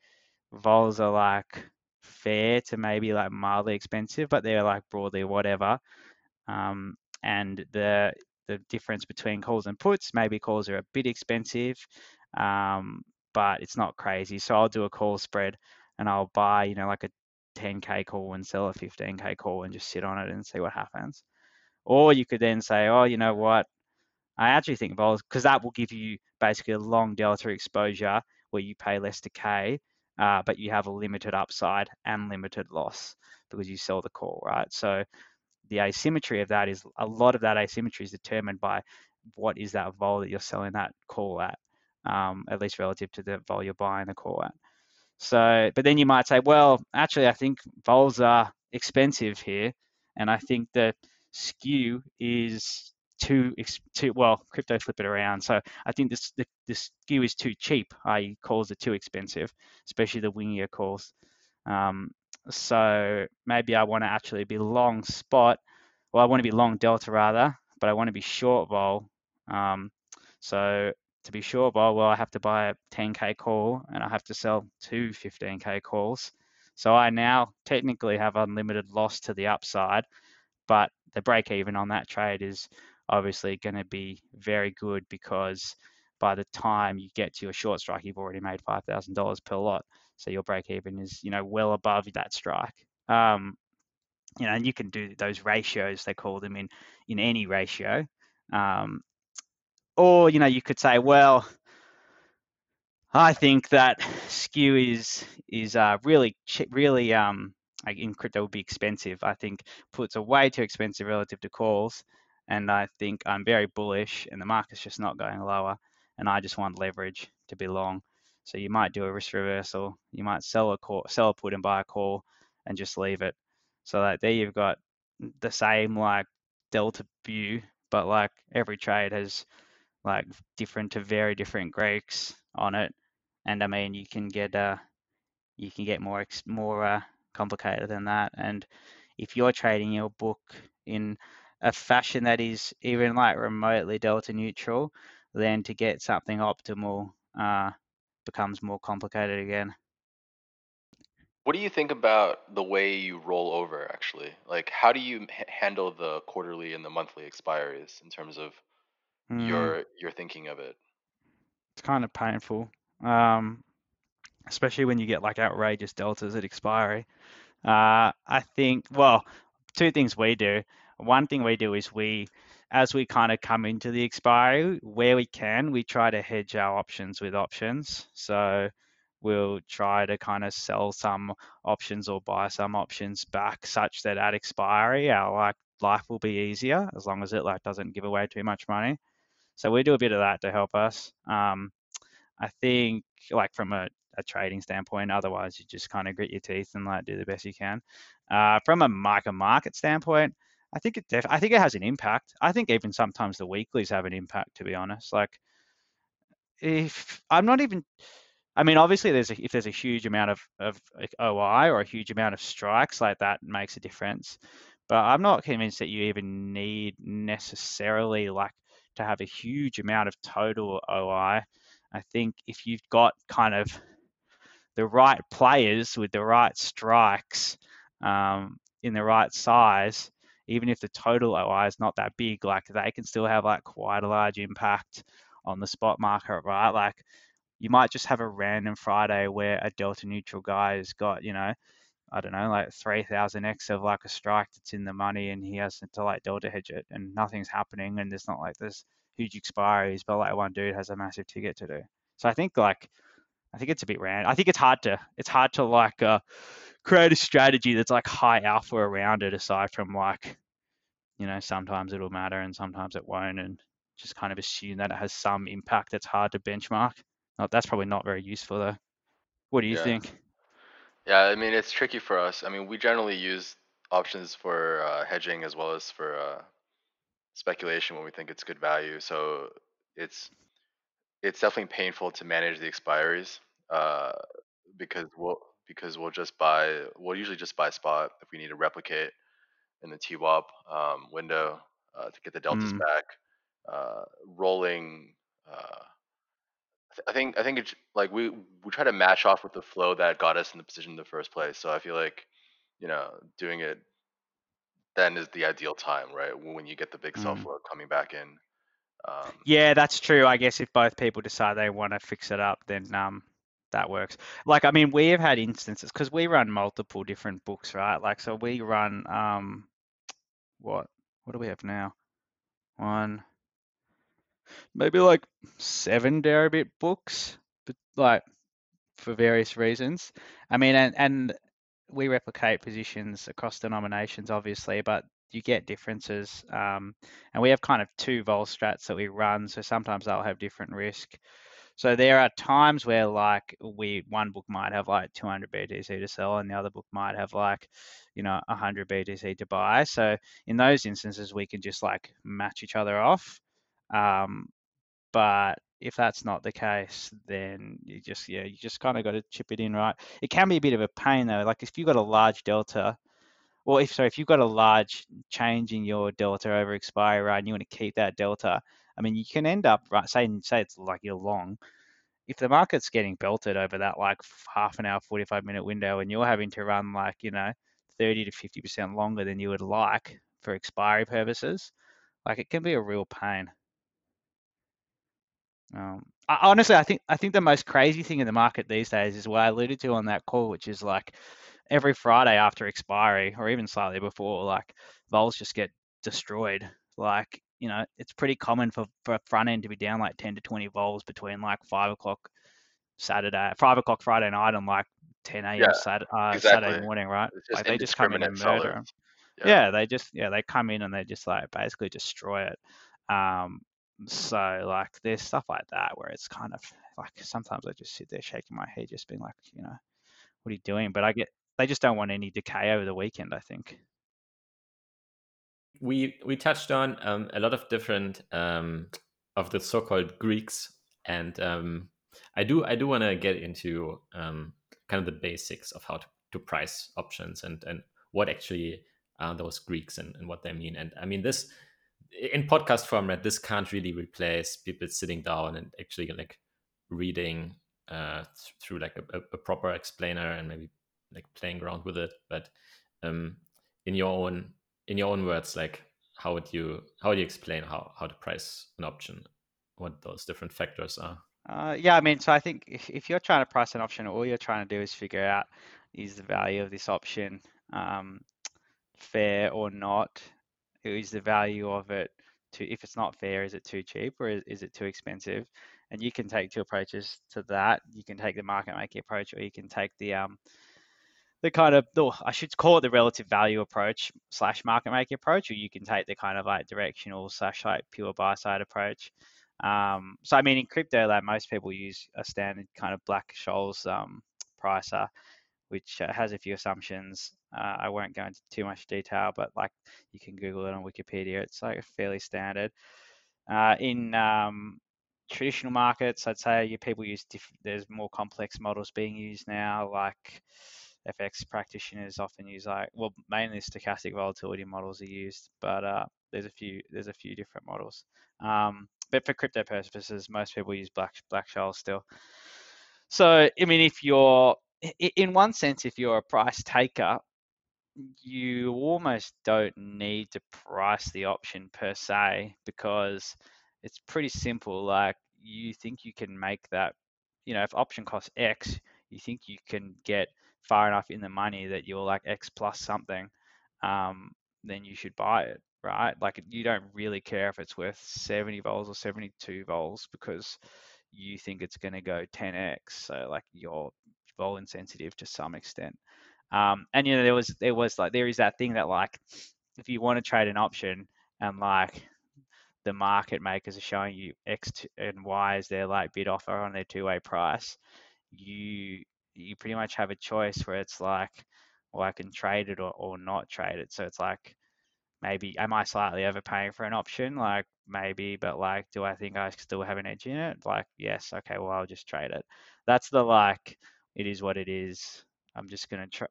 vols are like fair to maybe like mildly expensive, but they're like broadly whatever. Um, and the the difference between calls and puts, maybe calls are a bit expensive, um, but it's not crazy. So I'll do a call spread and I'll buy, you know, like a 10k call and sell a 15k call and just sit on it and see what happens. Or you could then say, oh, you know what? I actually think vols because that will give you basically a long delta exposure where you pay less K, uh, but you have a limited upside and limited loss because you sell the call, right? So the asymmetry of that is a lot of that asymmetry is determined by what is that vol that you're selling that call at, um, at least relative to the vol you're buying the call at. So, but then you might say, well, actually, I think vols are expensive here, and I think the skew is too too well. Crypto flip it around. So I think this the, the skew is too cheap. I calls are too expensive, especially the wingier calls. Um, so maybe I want to actually be long spot. Well, I want to be long delta rather, but I want to be short vol. Um, so to be short vol, well, I have to buy a 10k call and I have to sell two 15k calls. So I now technically have unlimited loss to the upside, but the break even on that trade is obviously going to be very good because by the time you get to your short strike, you've already made $5,000 per lot. So your break even is, you know, well above that strike. Um, you know, and you can do those ratios, they call them in, in any ratio. Um, or, you know, you could say, well, I think that skew is is uh, really really um, in crypto would be expensive. I think puts are way too expensive relative to calls, and I think I'm very bullish, and the market's just not going lower, and I just want leverage to be long. So you might do a risk reversal. You might sell a call, sell a put and buy a call, and just leave it. So that there you've got the same like delta view, but like every trade has like different to very different Greeks on it, and I mean you can get uh you can get more more uh, complicated than that. And if you're trading your book in a fashion that is even like remotely delta neutral, then to get something optimal uh, becomes more complicated again.
What do you think about the way you roll over actually? Like how do you h- handle the quarterly and the monthly expiries in terms of mm. your your thinking of it?
It's kind of painful. Um, especially when you get like outrageous deltas at expiry. Uh, I think well, two things we do. One thing we do is we as we kind of come into the expiry, where we can, we try to hedge our options with options. So we'll try to kind of sell some options or buy some options back such that at expiry our like life will be easier as long as it like doesn't give away too much money. So we do a bit of that to help us. Um, I think like from a, a trading standpoint, otherwise you just kind of grit your teeth and like do the best you can. Uh, from a micro market standpoint, I think it def- I think it has an impact. I think even sometimes the weeklies have an impact. To be honest, like if I'm not even, I mean, obviously there's a, if there's a huge amount of of OI or a huge amount of strikes, like that makes a difference. But I'm not convinced that you even need necessarily like to have a huge amount of total OI. I think if you've got kind of the right players with the right strikes um, in the right size, even if the total OI is not that big, like they can still have like quite a large impact on the spot market, right? Like you might just have a random Friday where a delta neutral guy has got, you know, I don't know, like 3000x of like a strike that's in the money and he has to like delta hedge it and nothing's happening and there's not like this huge expiries, but like one dude has a massive ticket to do. So I think like, I think it's a bit random. I think it's hard to, it's hard to like, uh, create a strategy that's like high alpha around it aside from like you know sometimes it'll matter and sometimes it won't and just kind of assume that it has some impact that's hard to benchmark that's probably not very useful though What do you
Yeah.
think?
Yeah, I mean it's tricky for us. I mean, we generally use options for uh, hedging as well as for uh, speculation when we think it's good value. So it's it's definitely painful to manage the expiries uh, because we'll because we'll just buy we'll usually just buy spot if we need to replicate in the TWAP um, window uh, to get the deltas
Mm.
back. Uh, rolling. Uh, th- I think I think it's like we we try to match off with the flow that got us in the position in the first place. So I feel like you know doing it then is the ideal time, right? When you get the big sell
Mm.
flow coming back in. Um,
Yeah, that's true. I guess if both people decide they want to fix it up, then um, that works. Like, I mean, we have had instances because we run multiple different books, right? Like, so we run um, what what do we have now? One, maybe like seven Deribit books, but like for various reasons. I mean, and and we replicate positions across denominations, obviously, but you get differences. Um, and we have kind of two vol strats that we run, so sometimes they'll have different risk. So there are times where like we one book might have like 200 BTC to sell, and the other book might have like, you know, 100 BTC to buy. So in those instances, we can just like match each other off. Um, but if that's not the case, then you just yeah, you just kind of got to chip it in, right? It can be a bit of a pain though. Like if you've got a large delta, well, if so, if you've got a large change in your delta over expiry, right, and you want to keep that delta, I mean, you can end up right. Say say it's like you're long. If the market's getting belted over that like half an hour, 45 minute window, and you're having to run like you know 30 to 50 percent longer than you would like for expiry purposes, like it can be a real pain. Um, I, honestly, I think I think the most crazy thing in the market these days is what I alluded to on that call, which is like every Friday after expiry, or even slightly before, like vols just get destroyed. Like you know, it's pretty common for for a front end to be down like 10 to 20 vols between like five o'clock Saturday, five o'clock Friday night, and like 10 a.m.
Yeah,
Saturday, uh,
exactly.
Saturday morning, right? Like they just come in and murder 'em.
sellers.
Yeah, they just yeah they come in and they just like basically destroy it. Um, so like there's stuff like that where it's kind of like sometimes I just sit there shaking my head, just being like, you know, what are you doing? But I get they just don't want any decay over the weekend. I think.
we we touched on um, a lot of different um, of the so-called Greeks, and um, I do I do want to get into um, kind of the basics of how to, to price options and and what actually are those Greeks and, and what they mean. And I mean this in podcast format, this can't really replace people sitting down and actually like reading uh, th- through like a, a proper explainer and maybe like playing around with it. But um, in your own in your own words, like how would you how would you explain how how to price an option? What those different factors are?
Uh, yeah, I mean, so I think if, if you're trying to price an option, all you're trying to do is figure out is the value of this option um, fair or not? Is the value of it too, if it's not fair, is it too cheap or is, is it too expensive? And you can take two approaches to that. You can take the market making approach, or you can take the um, the kind of oh, I should call it the relative value approach slash market making approach, or you can take the kind of like directional slash like pure buy side approach. Um, so I mean, in crypto, like most people use a standard kind of Black Scholes um, pricer, which uh, has a few assumptions. Uh, I won't go into too much detail, but like you can Google it on Wikipedia. It's like a fairly standard. Uh, in um, traditional markets, I'd say people use diff- there's more complex models being used now, like FX practitioners often use like well mainly stochastic volatility models are used, but uh, there's a few there's a few different models. Um, but for crypto purposes, most people use Black Black Scholes still. So I mean, if you're in one sense, if you're a price taker, you almost don't need to price the option per se because it's pretty simple. Like you think you can make that, you know, if option costs X, you think you can get far enough in the money that you're like X plus something, um, then you should buy it, right? Like you don't really care if it's worth 70 vols or 72 vols because you think it's going to go 10x. So like you're vol insensitive to some extent. Um, and you know there was there was like there is that thing that like if you want to trade an option and like the market makers are showing you X and Y as their like bid offer on their two way price, you you pretty much have a choice where it's like, well, I can trade it or, or not trade it. So it's like, maybe am I slightly overpaying for an option? Like maybe, but like, do I think I still have an edge in it? Like, yes, okay, well, I'll just trade it. That's the like, it is what it is. I'm just gonna try.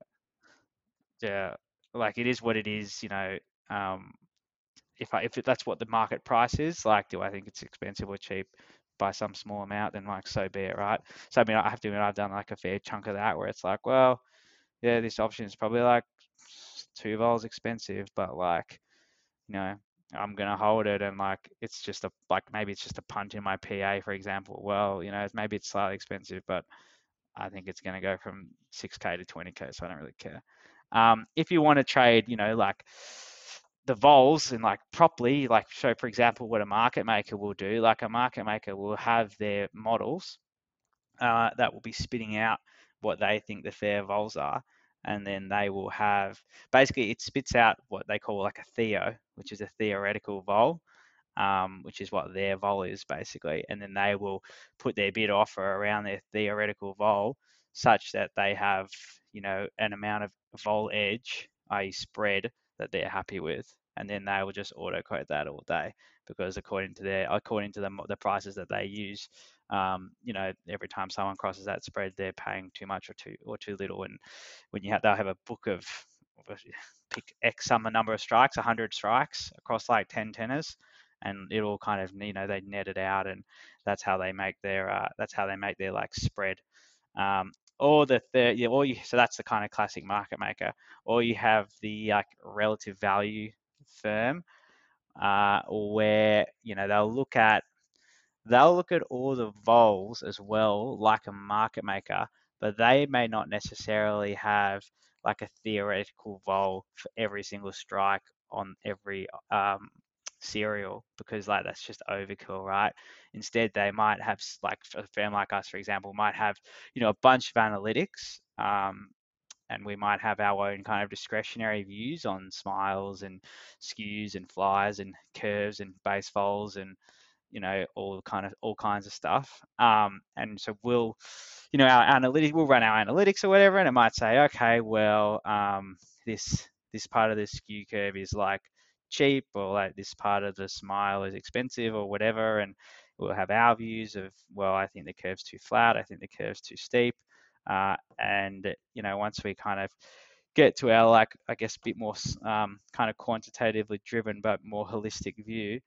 Yeah, like it is what it is. You know, um, if I if that's what the market price is, like, do I think it's expensive or cheap? By some small amount, then like so be it, right? So I mean, I have to admit, I've done like a fair chunk of that where it's like, well, yeah, this option is probably like two vols expensive, but like you know, I'm gonna hold it and like it's just a like maybe it's just a punt in my PA, for example. Well, you know, maybe it's slightly expensive, but I think it's gonna go from 6k to 20k, so I don't really care. Um, if you want to trade, you know, like the vols and like properly, like so for example, what a market maker will do, like a market maker will have their models uh, that will be spitting out what they think the fair vols are and then they will have basically it spits out what they call like a theo, which is a theoretical vol, um, which is what their vol is basically, and then they will put their bid offer around their theoretical vol such that they have you know an amount of vol edge, i.e. spread that they're happy with, and then they will just auto quote that all day because according to their according to the, the prices that they use um, you know, every time someone crosses that spread, they're paying too much or too or too little. And when you have, they'll have a book of pick X sum a number of strikes, 100 strikes across like 10 tenors, and it'll kind of you know they net it out, and that's how they make their uh, that's how they make their like spread. Um, or the third, yeah, or you, so that's the kind of classic market maker. Or you have the like relative value firm, uh, where you know they'll look at they'll look at all the vols as well, like a market maker, but they may not necessarily have like a theoretical vol for every single strike on every um, serial because like that's just overkill, right? Instead, they might have like a firm like us, for example, might have you know a bunch of analytics. Um, and we might have our own kind of discretionary views on smiles and skews and flies and curves and base vols and you know, all kind of all kinds of stuff. Um, and so we'll, you know, our analytics, we'll run our analytics or whatever, and it might say, okay, well, um, this this part of the skew curve is like cheap, or like this part of the smile is expensive, or whatever, and we'll have our views of, well, I think the curve's too flat, I think the curve's too steep, uh, and you know, once we kind of get to our like, I guess, a bit more um, kind of quantitatively driven but more holistic view,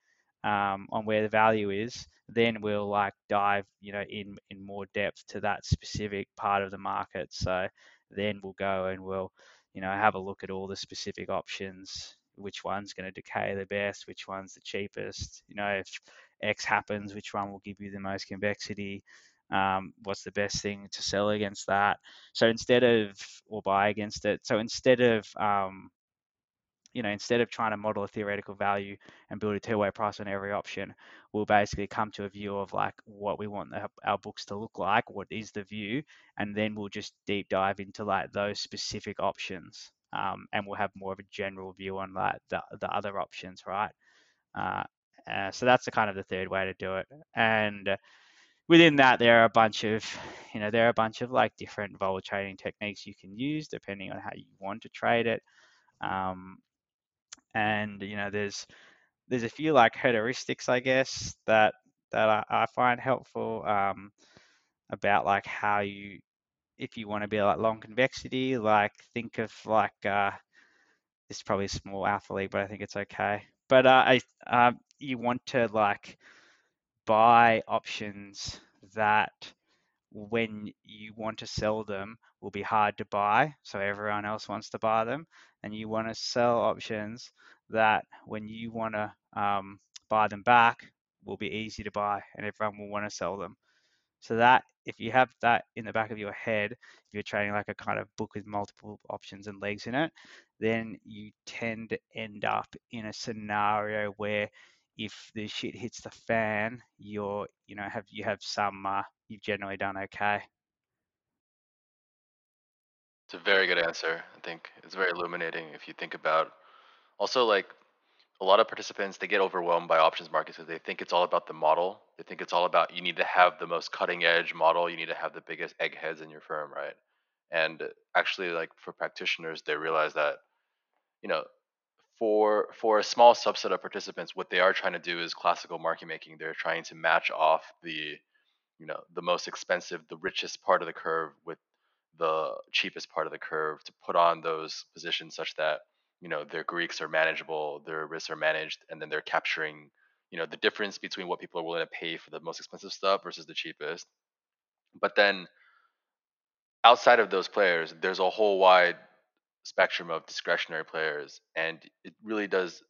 um, on where the value is, then we'll like dive, you know, in in more depth to that specific part of the market. So then we'll go and we'll, you know, have a look at all the specific options, which one's going to decay the best, which one's the cheapest. You know, if X happens, which one will give you the most convexity? Um, what's the best thing to sell against that? So instead of or buy against it, so instead of um, you know, instead of trying to model a theoretical value and build a two-way price on every option, we'll basically come to a view of like what we want the, our books to look like, what is the view, and then we'll just deep dive into like those specific options, um, and we'll have more of a general view on like the, the other options, right? Uh, uh, so that's the kind of the third way to do it, and within that there are a bunch of you know there are a bunch of like different vol trading techniques you can use depending on how you want to trade it um, and you know there's there's a few like heuristics I guess that that I, I find helpful um, about like how you if you want to be like long convexity like think of like uh, is probably a small alpha league but I think it's okay but uh, I uh, you want to like buy options that when you want to sell them will be hard to buy so everyone else wants to buy them and you want to sell options that when you want to um, buy them back will be easy to buy and everyone will want to sell them. So that if you have that in the back of your head, if you're trading like a kind of book with multiple options and legs in it, then you tend to end up in a scenario where if the shit hits the fan, you're you know have you have some uh, you've generally done okay.
It's a very good answer. I think it's very illuminating if you think about also like a lot of participants they get overwhelmed by options markets because they think it's all about the model. They think it's all about you need to have the most cutting edge model, you need to have the biggest eggheads in your firm, right? and actually like for practitioners they realize that you know for for a small subset of participants what they are trying to do is classical market making they're trying to match off the you know the most expensive the richest part of the curve with the cheapest part of the curve to put on those positions such that you know their greeks are manageable their risks are managed and then they're capturing you know the difference between what people are willing to pay for the most expensive stuff versus the cheapest. But then outside of those players there's a whole wide spectrum of discretionary players and it really does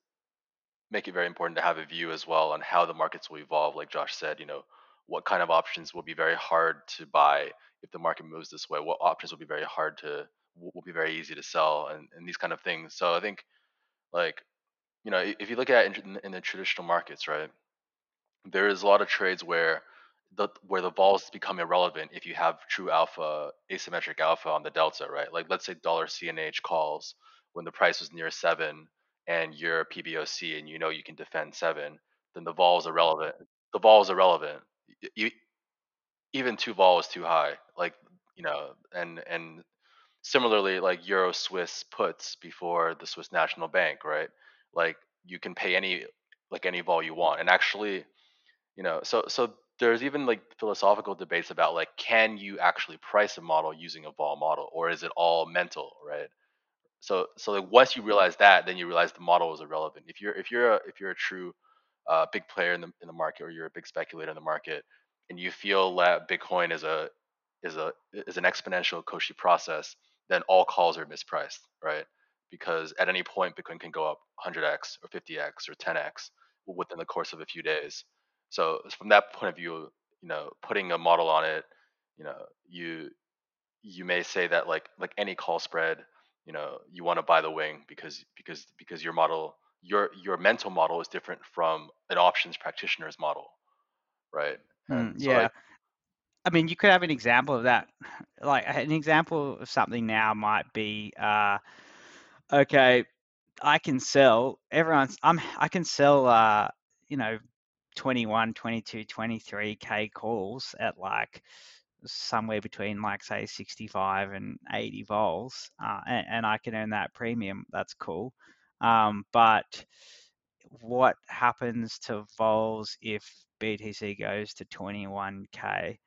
make it very important to have a view as well on how the markets will evolve like josh said you know what kind of options will be very hard to buy if the market moves this way? What options will be very hard to will be very easy to sell and, and these kind of things? So i think like you know if you look at in, in the traditional markets right there is a lot of trades where the where the vols become irrelevant if you have true alpha asymmetric alpha on the delta right? Like let's say dollar cnh calls when the price was near seven and you're pboc and you know you can defend seven then the vol is irrelevant the vol is irrelevant you, even two vol is too high like you know and and similarly like euro swiss puts before the swiss national bank right? Like you can pay any like any vol you want and actually you know so so there's even like philosophical debates about like can you actually price a model using a vol model or is it all mental right? So so like once you realize that then you realize the model is irrelevant. If you're if you're a if you're a true uh, big player in the in the market or you're a big speculator in the market and you feel that bitcoin is a is a is an exponential cauchy process then all calls are mispriced right? Because at any point bitcoin can go up 100x or 50x or 10x within the course of a few days. So from that point of view you know putting a model on it you know you you may say that like like any call spread you know you want to buy the wing because because because your model your your mental model is different from an options practitioner's model right
mm, so yeah like, I mean, you could have an example of that. Like an example of something now might be, uh, okay, I can sell. Everyone's. I'm. I can sell. Uh, you know, 21, 22, 23k calls at like somewhere between like say 65 and 80 vols, uh, and, and, I can earn that premium. That's cool. Um, but what happens to vols if BTC goes to 21k?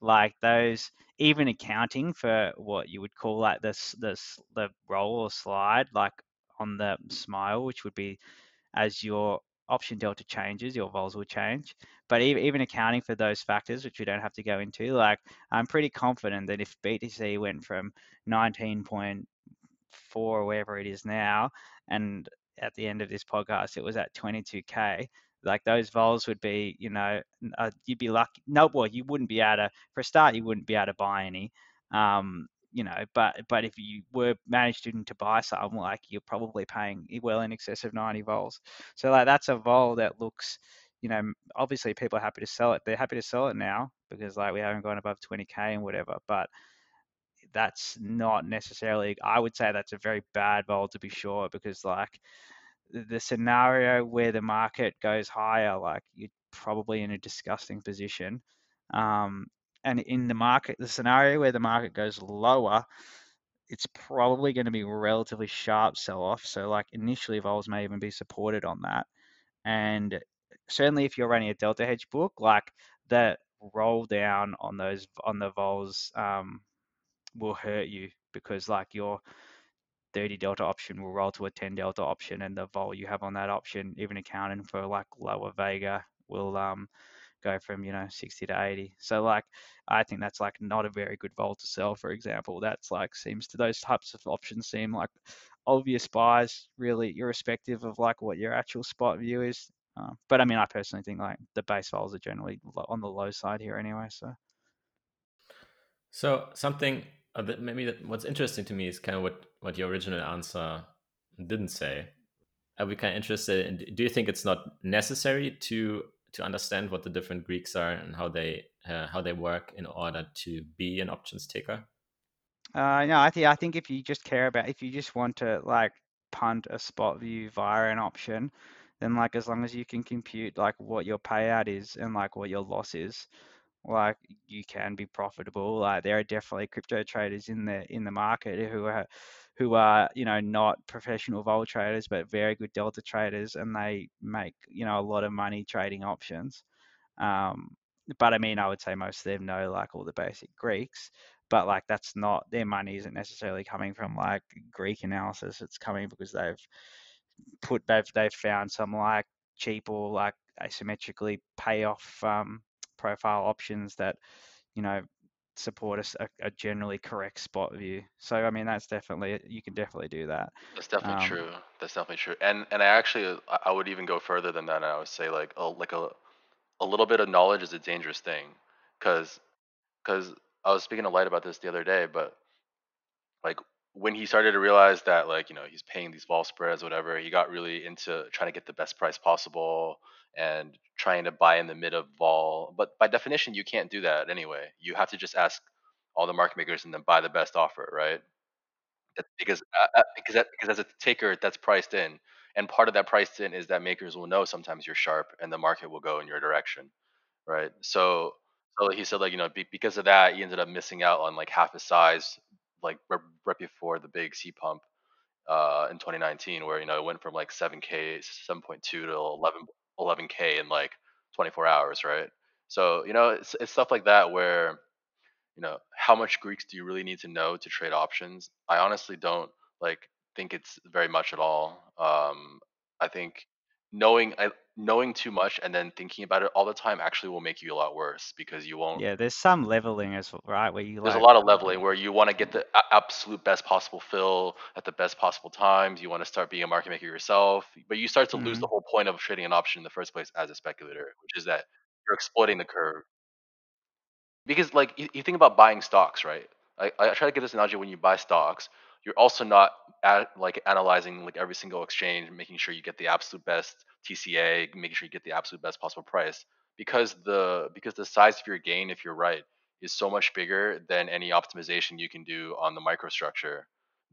Like those, even accounting for what you would call like this, this the roll or slide, like on the smile, which would be as your option delta changes, your vols will change. But even accounting for those factors, which we don't have to go into, like I'm pretty confident that if BTC went from 19.4 or wherever it is now, and at the end of this podcast it was at 22k, like those vols would be, you know, uh, you'd be lucky. No, well, you wouldn't be able to. For a start, you wouldn't be able to buy any. Um, you know, but but if you were managed to, buy some, like you're probably paying well in excess of 90 vols. So like that's a vol that looks, you know, obviously people are happy to sell it. They're happy to sell it now because like we haven't gone above 20k and whatever. But that's not necessarily. I would say that's a very bad vol to be sure because like the scenario where the market goes higher, like you're probably in a disgusting position. Um, and in the market, the scenario where the market goes lower, it's probably going to be relatively sharp sell off. So, like initially, vols may even be supported on that. And certainly, if you're running a delta hedge book, like that roll down on those on the vols um, will hurt you because like your 30 delta option will roll to a 10 delta option, and the vol you have on that option, even accounting for like lower vega, will um, go from you know 60 to 80 so like i think that's like not a very good vol to sell for example. That's like seems to those types of options seem like obvious buys really irrespective of like what your actual spot view is. Uh, but i mean i personally think like the base vols are generally on the low side here anyway so.
So something uh, that maybe that what's interesting to me is kind of what what your original answer didn't say I'd be kind of interested in do you think it's not necessary to to understand what the different Greeks are and how they uh, how they work in order to be an options taker?
Uh, no, I think I think if you just care about if you just want to like punt a spot view via an option, then like as long as you can compute like what your payout is and like what your loss is, like you can be profitable. Like there are definitely crypto traders in the in the market who are who are you know not professional vol traders but very good delta traders and they make you know a lot of money trading options. Um, but I mean, I would say most of them know like all the basic Greeks, but like that's not their money isn't necessarily coming from like Greek analysis. It's coming because they've put they've they've found some like cheap or like asymmetrically payoff um, profile options that you know support a, a, generally correct spot view. So I mean that's definitely you can definitely do that.
That's definitely um, true. That's definitely true. And and I actually I would even go further than that. And I would say like a like a a little bit of knowledge is a dangerous thing, because because I was speaking to Light about this the other day, but like when he started to realize that like you know he's paying these vol spreads whatever he got really into trying to get the best price possible and trying to buy in the mid of vol but by definition you can't do that anyway. You have to just ask all the market makers and then buy the best offer right? That, because uh, uh because that, because as a taker that's priced in and part of that priced in is that makers will know sometimes you're sharp and the market will go in your direction right? So so he said like you know because of that he ended up missing out on like half his size like right, before the big C pump uh, in 2019, where you know it went from like 7k, 7.2 to 11 11k in like 24 hours, right? So you know it's, it's stuff like that where you know how much Greeks do you really need to know to trade options? I honestly don't like think it's very much at all. Um, I think knowing I, knowing too much and then thinking about it all the time actually will make you a lot worse because you won't.
Yeah, there's some leveling as well, right where you.
There's
like,
a lot of leveling where you want to get the absolute best possible fill at the best possible times. You want to start being a market maker yourself, but you start to mm-hmm. lose the whole point of trading an option in the first place as a speculator, which is that you're exploiting the curve. Because like you, you think about buying stocks, right? I, I try to get this analogy when you buy stocks, you're also not at, like analyzing like every single exchange, making sure you get the absolute best TCA, making sure you get the absolute best possible price because the because the size of your gain, if you're right, is so much bigger than any optimization you can do on the microstructure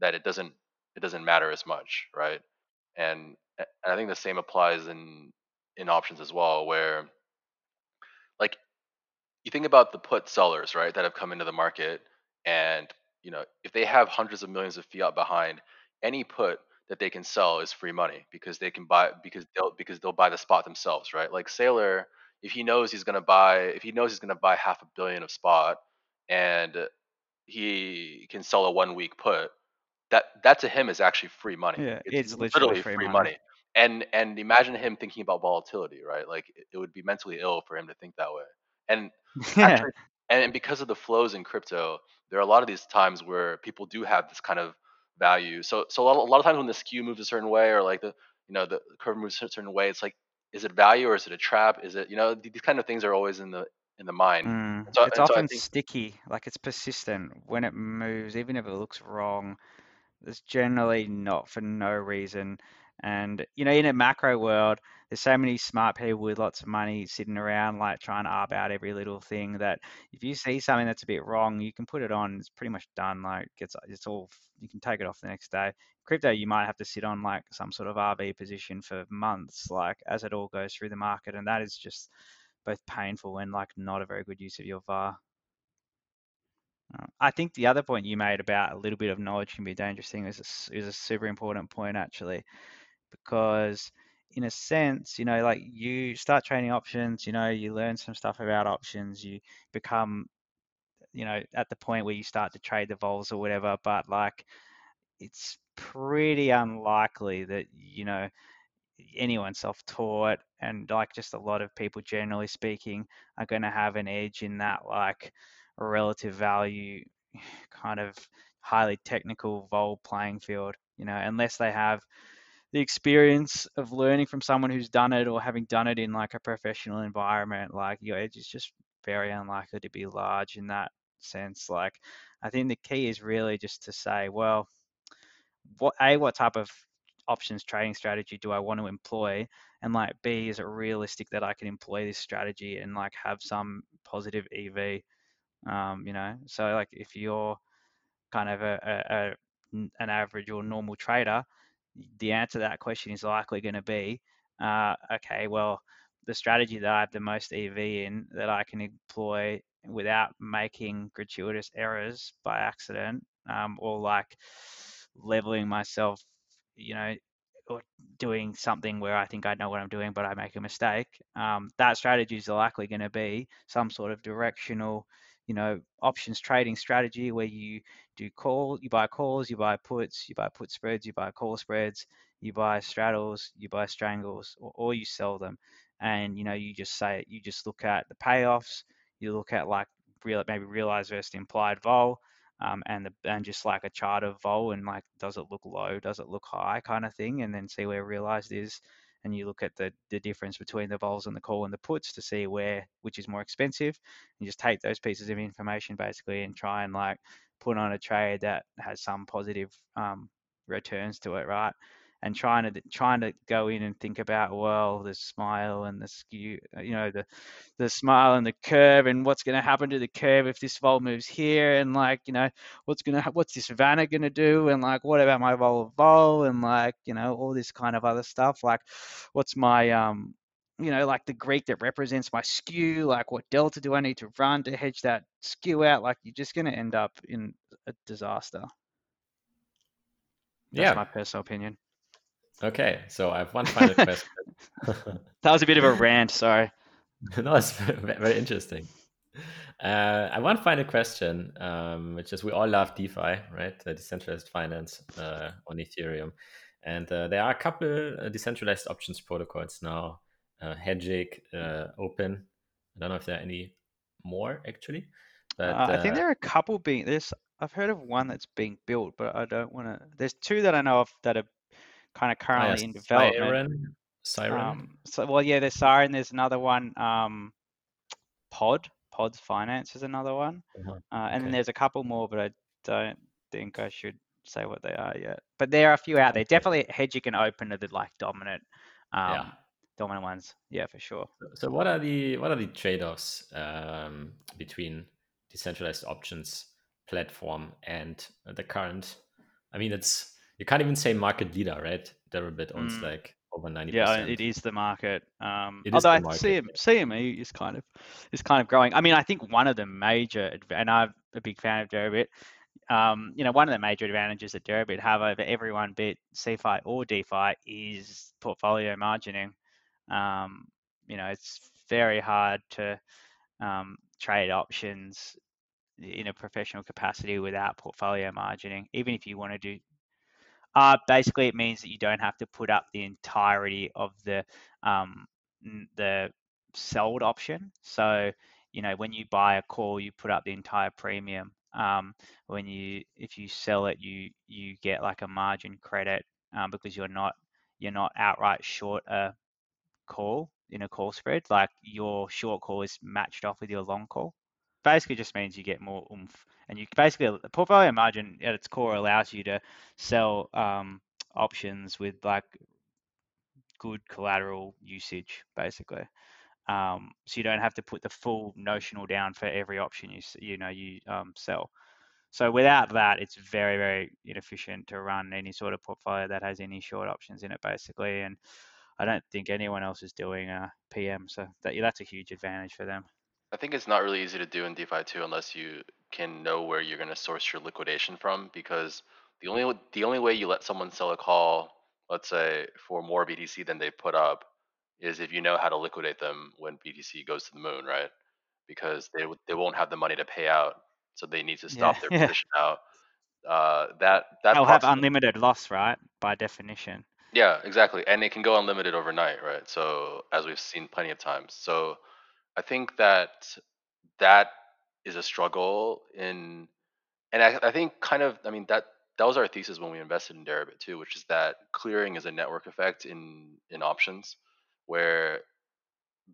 that it doesn't it doesn't matter as much, right? And, and I think the same applies in in options as well, where like you think about the put sellers, right, that have come into the market, and you know if they have hundreds of millions of fiat behind any put that they can sell is free money because they can buy because they'll because they'll buy the spot themselves, right? Like Saylor, if he knows he's gonna buy if he knows he's gonna buy half a billion of spot and he can sell a one week put, that that to him is actually free money.
Yeah, it's, it's literally, literally, free, free money. money.
And and imagine him thinking about volatility, right? Like it, it would be mentally ill for him to think that way. And actually, and because of the flows in crypto, there are a lot of these times where people do have this kind of value. So so a lot, a lot of times when the skew moves a certain way or like the you know the curve moves a certain way, it's like is it value or is it a trap? Is it you know these kind of things are always in the in the mind.
Mm. So, it's often so think... sticky, like it's persistent when it moves, even if it looks wrong. It's generally not for no reason. And you know, in a macro world, there's so many smart people with lots of money sitting around, like trying to arb out every little thing. That if you see something that's a bit wrong, you can put it on. It's pretty much done. Like it's it's all you can take it off the next day. Crypto, you might have to sit on like some sort of RV position for months, like as it all goes through the market, and that is just both painful and like not a very good use of your VAR. Uh, I think the other point you made about a little bit of knowledge can be a dangerous thing is a, is a super important point actually because in a sense, you know, like you start trading options, you know, you learn some stuff about options, you become, you know, at the point where you start to trade the vols or whatever, but like it's pretty unlikely that, you know, anyone self-taught and like just a lot of people generally speaking are going to have an edge in that like relative value kind of highly technical vol playing field you know unless they have the experience of learning from someone who's done it or having done it in like a professional environment, like your edge is just very unlikely to be large in that sense. Like, I think the key is really just to say, well, what a what type of options trading strategy do I want to employ, and like b is it realistic that I can employ this strategy and like have some positive EV. Um, you know, so like if you're kind of a, a, a an average or normal trader, the answer to that question is likely going to be, uh, okay, well, the strategy that I have the most EV in that I can employ without making gratuitous errors by accident um, or like leveling myself, you know, or doing something where I think I know what I'm doing, but I make a mistake. Um, that strategy is likely going to be some sort of directional, you know, options trading strategy where you do call, you buy calls, you buy puts, you buy put spreads, you buy call spreads, you buy straddles, you buy strangles, or, or you sell them. And you know, you just say it you just look at the payoffs, you look at like real maybe realized versus implied vol, um, and the and just like a chart of vol and like does it look low, does it look high, kind of thing, and then see where realized is, and you look at the the difference between the vols and the call and the puts to see where which is more expensive, and just take those pieces of information basically and try and like put on a trade that has some positive um, returns to it, right? And trying to trying to go in and think about well the smile and the skew uh, you know the the smile and the curve and what's going to happen to the curve if this vol moves here and like you know what's going to what's this vanna going to do and like what about my vol of vol and like you know all this kind of other stuff like what's my um you know like the greek that represents my skew like what delta do i need to run to hedge that skew out? Like you're just going to end up in a disaster. That's
yeah.
my personal opinion
Okay, so I have one final question.
that was a bit of a rant. Sorry.
no, it's very, very interesting. Uh, I have one final question, um, which is we all love DeFi, right? The decentralized finance uh, on Ethereum, and uh, there are a couple uh, decentralized options protocols now. Uh, Hegic, uh, Open. I don't know if there are any more actually, but
uh, I think there are a couple being. There's I've heard of one that's being built, but I don't want to. There's two that I know of that are kind of currently in development.
Siren. Siren.
Um, so well, yeah, there's Siren. There's another one. Um, Pod. Pods Finance is another one,
Uh-huh.
uh, and then there's a couple more, but I don't think I should say what they are yet. But there are a few out there.
Okay.
Definitely, Hegic and Open are the like dominant, um,
Yeah.
dominant ones. Yeah, for sure.
So what are the what are the trade-offs um, between decentralized options platform and the current? I mean, it's you can't even say market leader, right? Deribit owns
Mm.
like over ninety
Yeah, it is the market. Um,
It
although
the
I
market,
CM, CME is kind of is kind of growing. I mean, I think one of the major and I'm a big fan of Deribit. Um, you know, one of the major advantages that Deribit have over everyone, bit CeFi or DeFi, is portfolio margining. Um, you know, it's very hard to um, trade options in a professional capacity without portfolio margining. Even if you want to do uh, basically, it means that you don't have to put up the entirety of the um, the sold option. So, you know, when you buy a call, you put up the entire premium. Um, when you if you sell it, you you get like a margin credit um, because you're not you're not outright short a call in a call spread. Like your short call is matched off with your long call. Basically, just means you get more oomph, and you basically the portfolio margin at its core allows you to sell um, options with like good collateral usage, basically. Um, so you don't have to put the full notional down for every option you you know you um, sell. So without that, it's very very inefficient to run any sort of portfolio that has any short options in it, basically. And I don't think anyone else is doing a PM, so that that's a huge advantage for them.
I think it's not really easy to do in DeFi too unless you can know where you're going to source your liquidation from because the only the only way you let someone sell a call, let's say for more BTC than they put up, is if you know how to liquidate them when BTC goes to the moon, right? Because they they won't have the money to pay out, so they need to stop
Yeah,
their
yeah.
position out. Uh, that that
They'll have unlimited loss, right? By definition.
yeah, exactly. And it can go unlimited overnight, right? So as we've seen plenty of times. So I think that that is a struggle in and I, I think kind of I mean that that was our thesis when we invested in Deribit too, which is that clearing is a network effect in in options where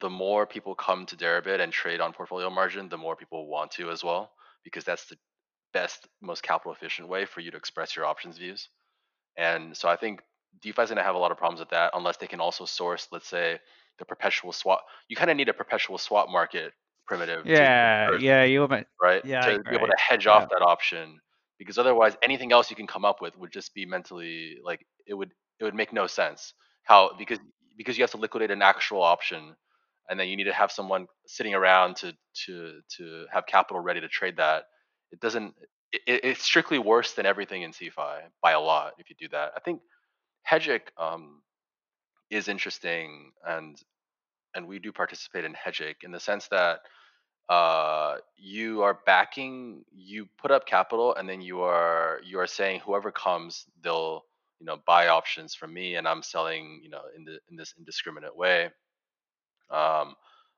the more people come to Deribit and trade on portfolio margin, the more people want to as well, because that's the best, most capital efficient way for you to express your options views. And so I think DeFi is going to have a lot of problems with that unless they can also source, let's say, the perpetual swap. You kind of need a perpetual swap market primitive, to
Yeah,
convert,
yeah, you were.
right?
yeah,
to be able to hedge
Yeah.
off that option, because otherwise, anything else you can come up with would just be mentally like it would it would make no sense. How because because you have to liquidate an actual option and then you need to have someone sitting around to to to have capital ready to trade that. It doesn't. It, it's strictly worse than everything in CeFi by a lot if you do that. I think Hegic um, is interesting, and and we do participate in Hegic in the sense that uh, you are backing, you put up capital, and then you are you are saying whoever comes, they'll you know buy options from me, and I'm selling you know in the in this indiscriminate way. Um,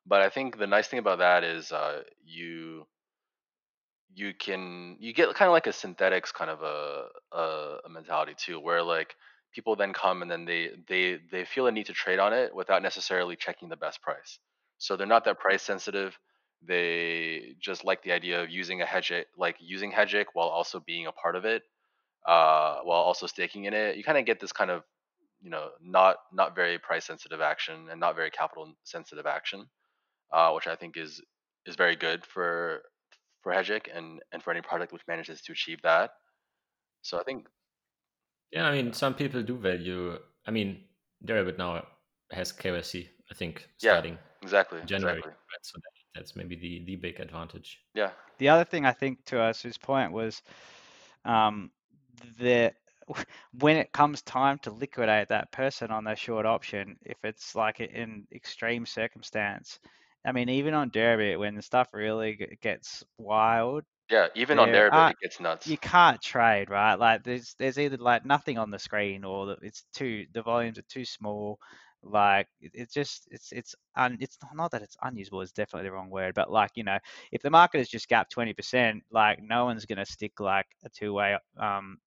but I think the nice thing about that is uh, you you can you get kind of like a synthetics kind of a, a a mentality too, where like people then come and then they they they feel a need to trade on it without necessarily checking the best price. So they're not that price sensitive. They just like the idea of using a hedge, like using Hegic while also being a part of it, uh, while also staking in it. You kind of get this kind of you know not not very price sensitive action and not very capital sensitive action, uh, which I think is is very good for for Hegic and and for any product which manages to achieve that. So I think
yeah, I mean some people do value. I mean, Deribit now has KYC. I think starting
yeah, exactly
January,
exactly.
Right? So that, that's maybe the the big advantage.
Yeah.
The other thing I think to Ursu's point was um, that when it comes time to liquidate that person on their short option, if it's like in extreme circumstance, I mean, even on Deribit, when the stuff really gets wild,
yeah, even on Deribit, it gets nuts.
You can't trade, right? Like there's there's either like nothing on the screen or it's too the volumes are too small. Like it, it's just it's it's un, it's not that it's unusable. It's definitely the wrong word, but like you know, if the market is just gap twenty percent, like no one's gonna stick like a two way um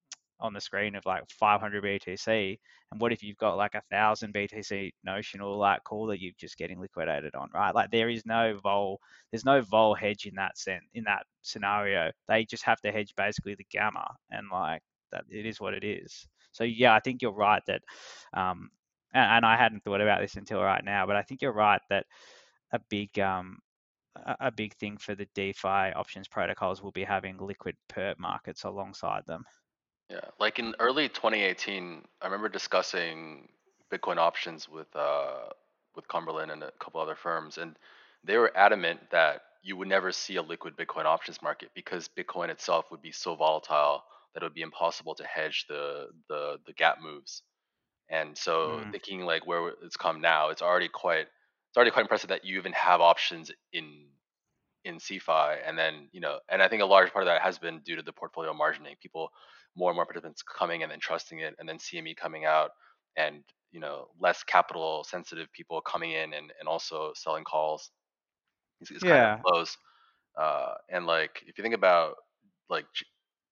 on the screen of like 500 BTC. And what if you've got like a thousand BTC notional like call that you're just getting liquidated on, right? Like there is no vol, there's no vol hedge in that sense, in that scenario. They just have to hedge basically the gamma, and like that, it is what it is. So yeah, I think you're right that, um, and, and I hadn't thought about this until right now, but I think you're right that a big um, a big thing for the DeFi options protocols will be having liquid perp markets alongside them.
Yeah, like in early 2018, I remember discussing Bitcoin options with uh, with Cumberland and a couple other firms, and they were adamant that you would never see a liquid Bitcoin options market because Bitcoin itself would be so volatile that it would be impossible to hedge the the the gap moves. And so
Mm.
thinking like where it's come now, it's already quite it's already quite impressive that you even have options in in CeFi, and then you know, and I think a large part of that has been due to the portfolio margining. People more and more participants coming and then trusting it, and then CME coming out, and you know less capital sensitive people coming in and, and also selling calls. It's, it's
Yeah.
kind of close. Uh, and like if you think about like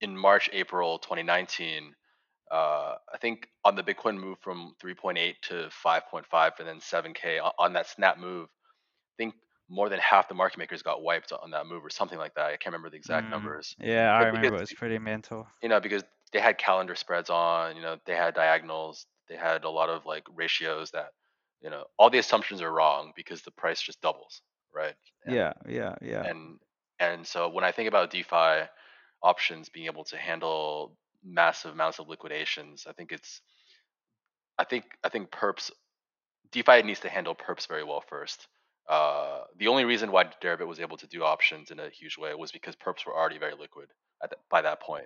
in March, April 2019, uh, I think on the Bitcoin move from 3.8 to 5.5 and then 7K on that snap move, I think more than half the market makers got wiped on that move or something like that. I can't remember the exact
Mm.
numbers.
Yeah, I
But
remember it was pretty mental.
you know because they had calendar spreads on, you know they had diagonals, they had a lot of like ratios that you know all the assumptions are wrong because the price just doubles, right? And
Yeah, yeah, yeah.
and and so when I think about DeFi options being able to handle massive amounts of liquidations, I think it's I think I think perps DeFi needs to handle perps very well first. Uh, the only reason why Deribit was able to do options in a huge way was because perps were already very liquid at the, by that point.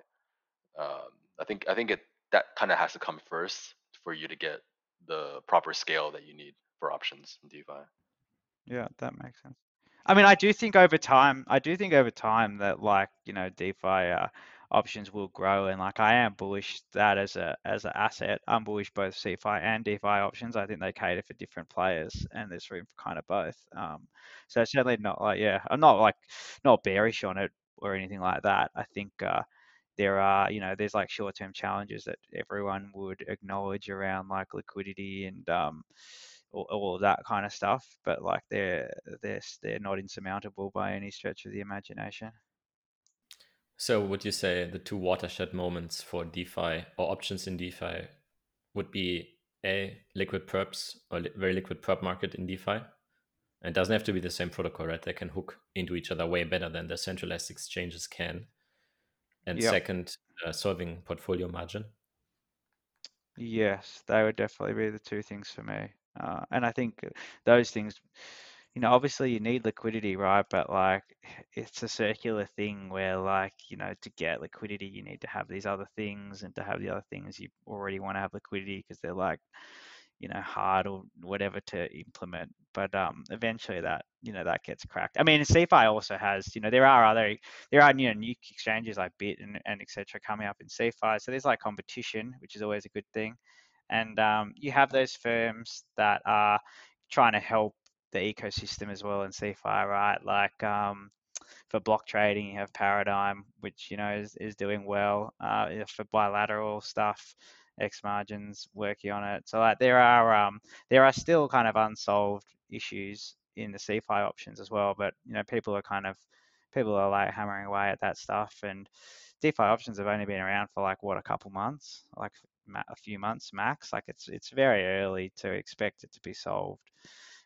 Um, I think I think it that kind of has to come first for you to get the proper scale that you need for options in DeFi.
Yeah, that makes sense. I mean, I do think over time, I do think over time that like, you know, DeFi uh, options will grow and like I am bullish that as a as an asset. I'm bullish both CeFi and DeFi options. I think they cater for different players and there's room for kind of both. Um, so it's certainly not like yeah, I'm not like not bearish on it or anything like that. I think uh, there are you know there's like short-term challenges that everyone would acknowledge around like liquidity and um, all, all that kind of stuff. But like they're they're they're not insurmountable by any stretch of the imagination.
So would you say the two watershed moments for DeFi or options in DeFi would be a liquid perps or li- very liquid perp market in DeFi? And it doesn't have to be the same protocol, right? They can hook into each other way better than the centralized exchanges can. And
Yep.
second, uh, solving portfolio margin.
Yes, they would definitely be the two things for me. Uh, and I think those things you know, obviously you need liquidity, right? But like it's a circular thing where like, you know, to get liquidity, you need to have these other things and to have the other things you already want to have liquidity because they're like, you know, hard or whatever to implement. But um, eventually that, you know, that gets cracked. I mean, CeFi also has, you know, there are other, there are, you know, new exchanges like Bit and, and etc. coming up in CeFi, So there's like competition, which is always a good thing. And um, you have those firms that are trying to help the ecosystem as well in CeFi, right? Like um, for block trading, you have Paradigm, which you know is, is doing well. Uh, for bilateral stuff, X margins working on it. So like there are um, there are still kind of unsolved issues in the CeFi options as well. But you know people are kind of people are like hammering away at that stuff and DeFi options have only been around for like what a couple months, like a few months max. Like it's it's very early to expect it to be solved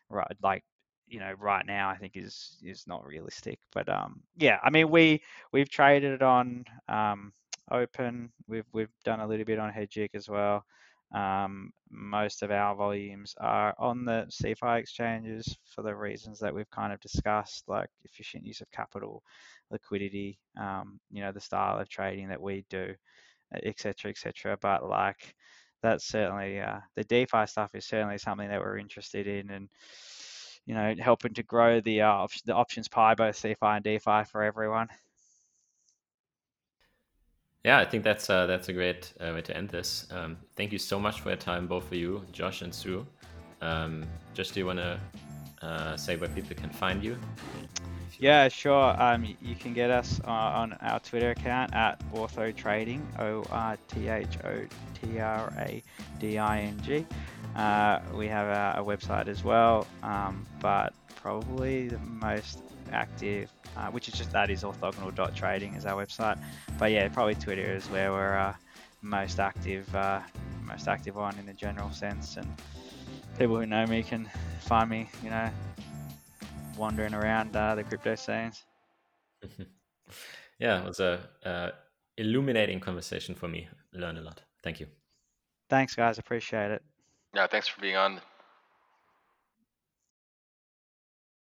right like you know right now I think is is not realistic. But um, yeah, I mean we we've traded on um, Open. We've we've done a little bit on Hegic as well. Um, most of our volumes are on the CeFi exchanges for the reasons that we've kind of discussed, like efficient use of capital, liquidity, um, you know, the style of trading that we do, etc., etc. But like that's certainly uh, the DeFi stuff is certainly something that we're interested in, and you know, helping to grow the uh, the options pie, both CeFi and DeFi for everyone.
Yeah, I think that's uh, that's a great uh, way to end this. Um, thank you so much for your time, both of you, Josh and Su. Um, Josh, do you want to uh, say where people can find you?
Yeah, sure. Um, you can get us on our Twitter account at Ortho Trading, O R T H O T R A D I N G. Uh, we have a, a, website as well, um, but probably the most active, uh, which is just that is orthogonal.trading is our website. But yeah, probably Twitter is where we're uh, most active, uh, most active on in the general sense. And people who know me can find me, you know, wandering around uh, the crypto scenes.
yeah, it was a uh, illuminating conversation for me. Learn a lot. Thank you.
Thanks, guys. Appreciate it.
Yeah, thanks for being on.